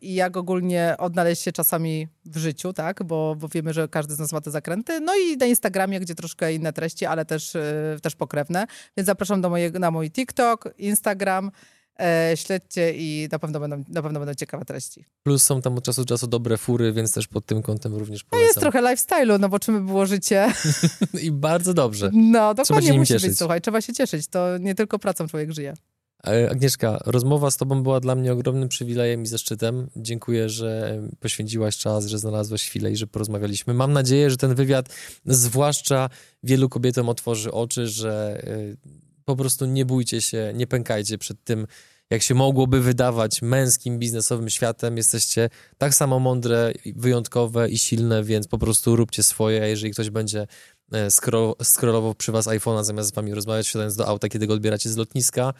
S1: i jak ogólnie odnaleźć się czasami w życiu, tak? Bo, bo wiemy, że każdy z nas ma te zakręty. No i na Instagramie, gdzie troszkę inne treści, ale też, yy, też pokrewne. Więc zapraszam do mojego, na mój TikTok, Instagram. E, śledźcie i na pewno, będą, na pewno będą ciekawe treści.
S2: Plus są tam od czasu do czasu dobre fury, więc też pod tym kątem również polecam.
S1: jest trochę lifestyle'u, no bo czym by było życie?
S2: I bardzo dobrze.
S1: No, dokładnie musi
S2: cieszyć.
S1: być, słuchaj, trzeba się cieszyć. To nie tylko pracą człowiek żyje.
S2: E, Agnieszka, rozmowa z Tobą była dla mnie ogromnym przywilejem i zaszczytem. Dziękuję, że poświęciłaś czas, że znalazłaś chwilę i że porozmawialiśmy. Mam nadzieję, że ten wywiad, zwłaszcza wielu kobietom, otworzy oczy, że e, po prostu nie bójcie się, nie pękajcie przed tym, jak się mogłoby wydawać męskim, biznesowym światem. Jesteście tak samo mądre, wyjątkowe i silne, więc po prostu róbcie swoje, a jeżeli ktoś będzie e, skro- scrollował przy was iPhone'a zamiast z wami rozmawiać, wsiadając do auta, kiedy go odbieracie z lotniska,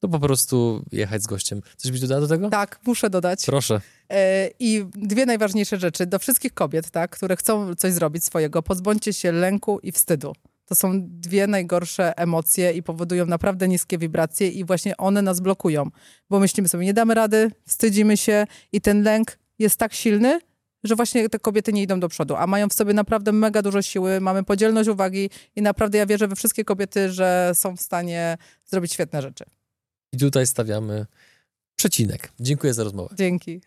S2: to po prostu jechać z gościem. Coś byś dodała do tego?
S1: Tak, muszę dodać.
S2: Proszę.
S1: E, I dwie najważniejsze rzeczy do wszystkich kobiet, tak, które chcą coś zrobić swojego. Pozbądźcie się lęku i wstydu. To są dwie najgorsze emocje i powodują naprawdę niskie wibracje i właśnie one nas blokują, bo myślimy sobie, nie damy rady, wstydzimy się i ten lęk jest tak silny, że właśnie te kobiety nie idą do przodu, a mają w sobie naprawdę mega dużo siły, mamy podzielność uwagi i naprawdę ja wierzę we wszystkie kobiety, że są w stanie zrobić świetne rzeczy.
S2: I tutaj stawiamy przecinek. Dziękuję za rozmowę.
S1: Dzięki.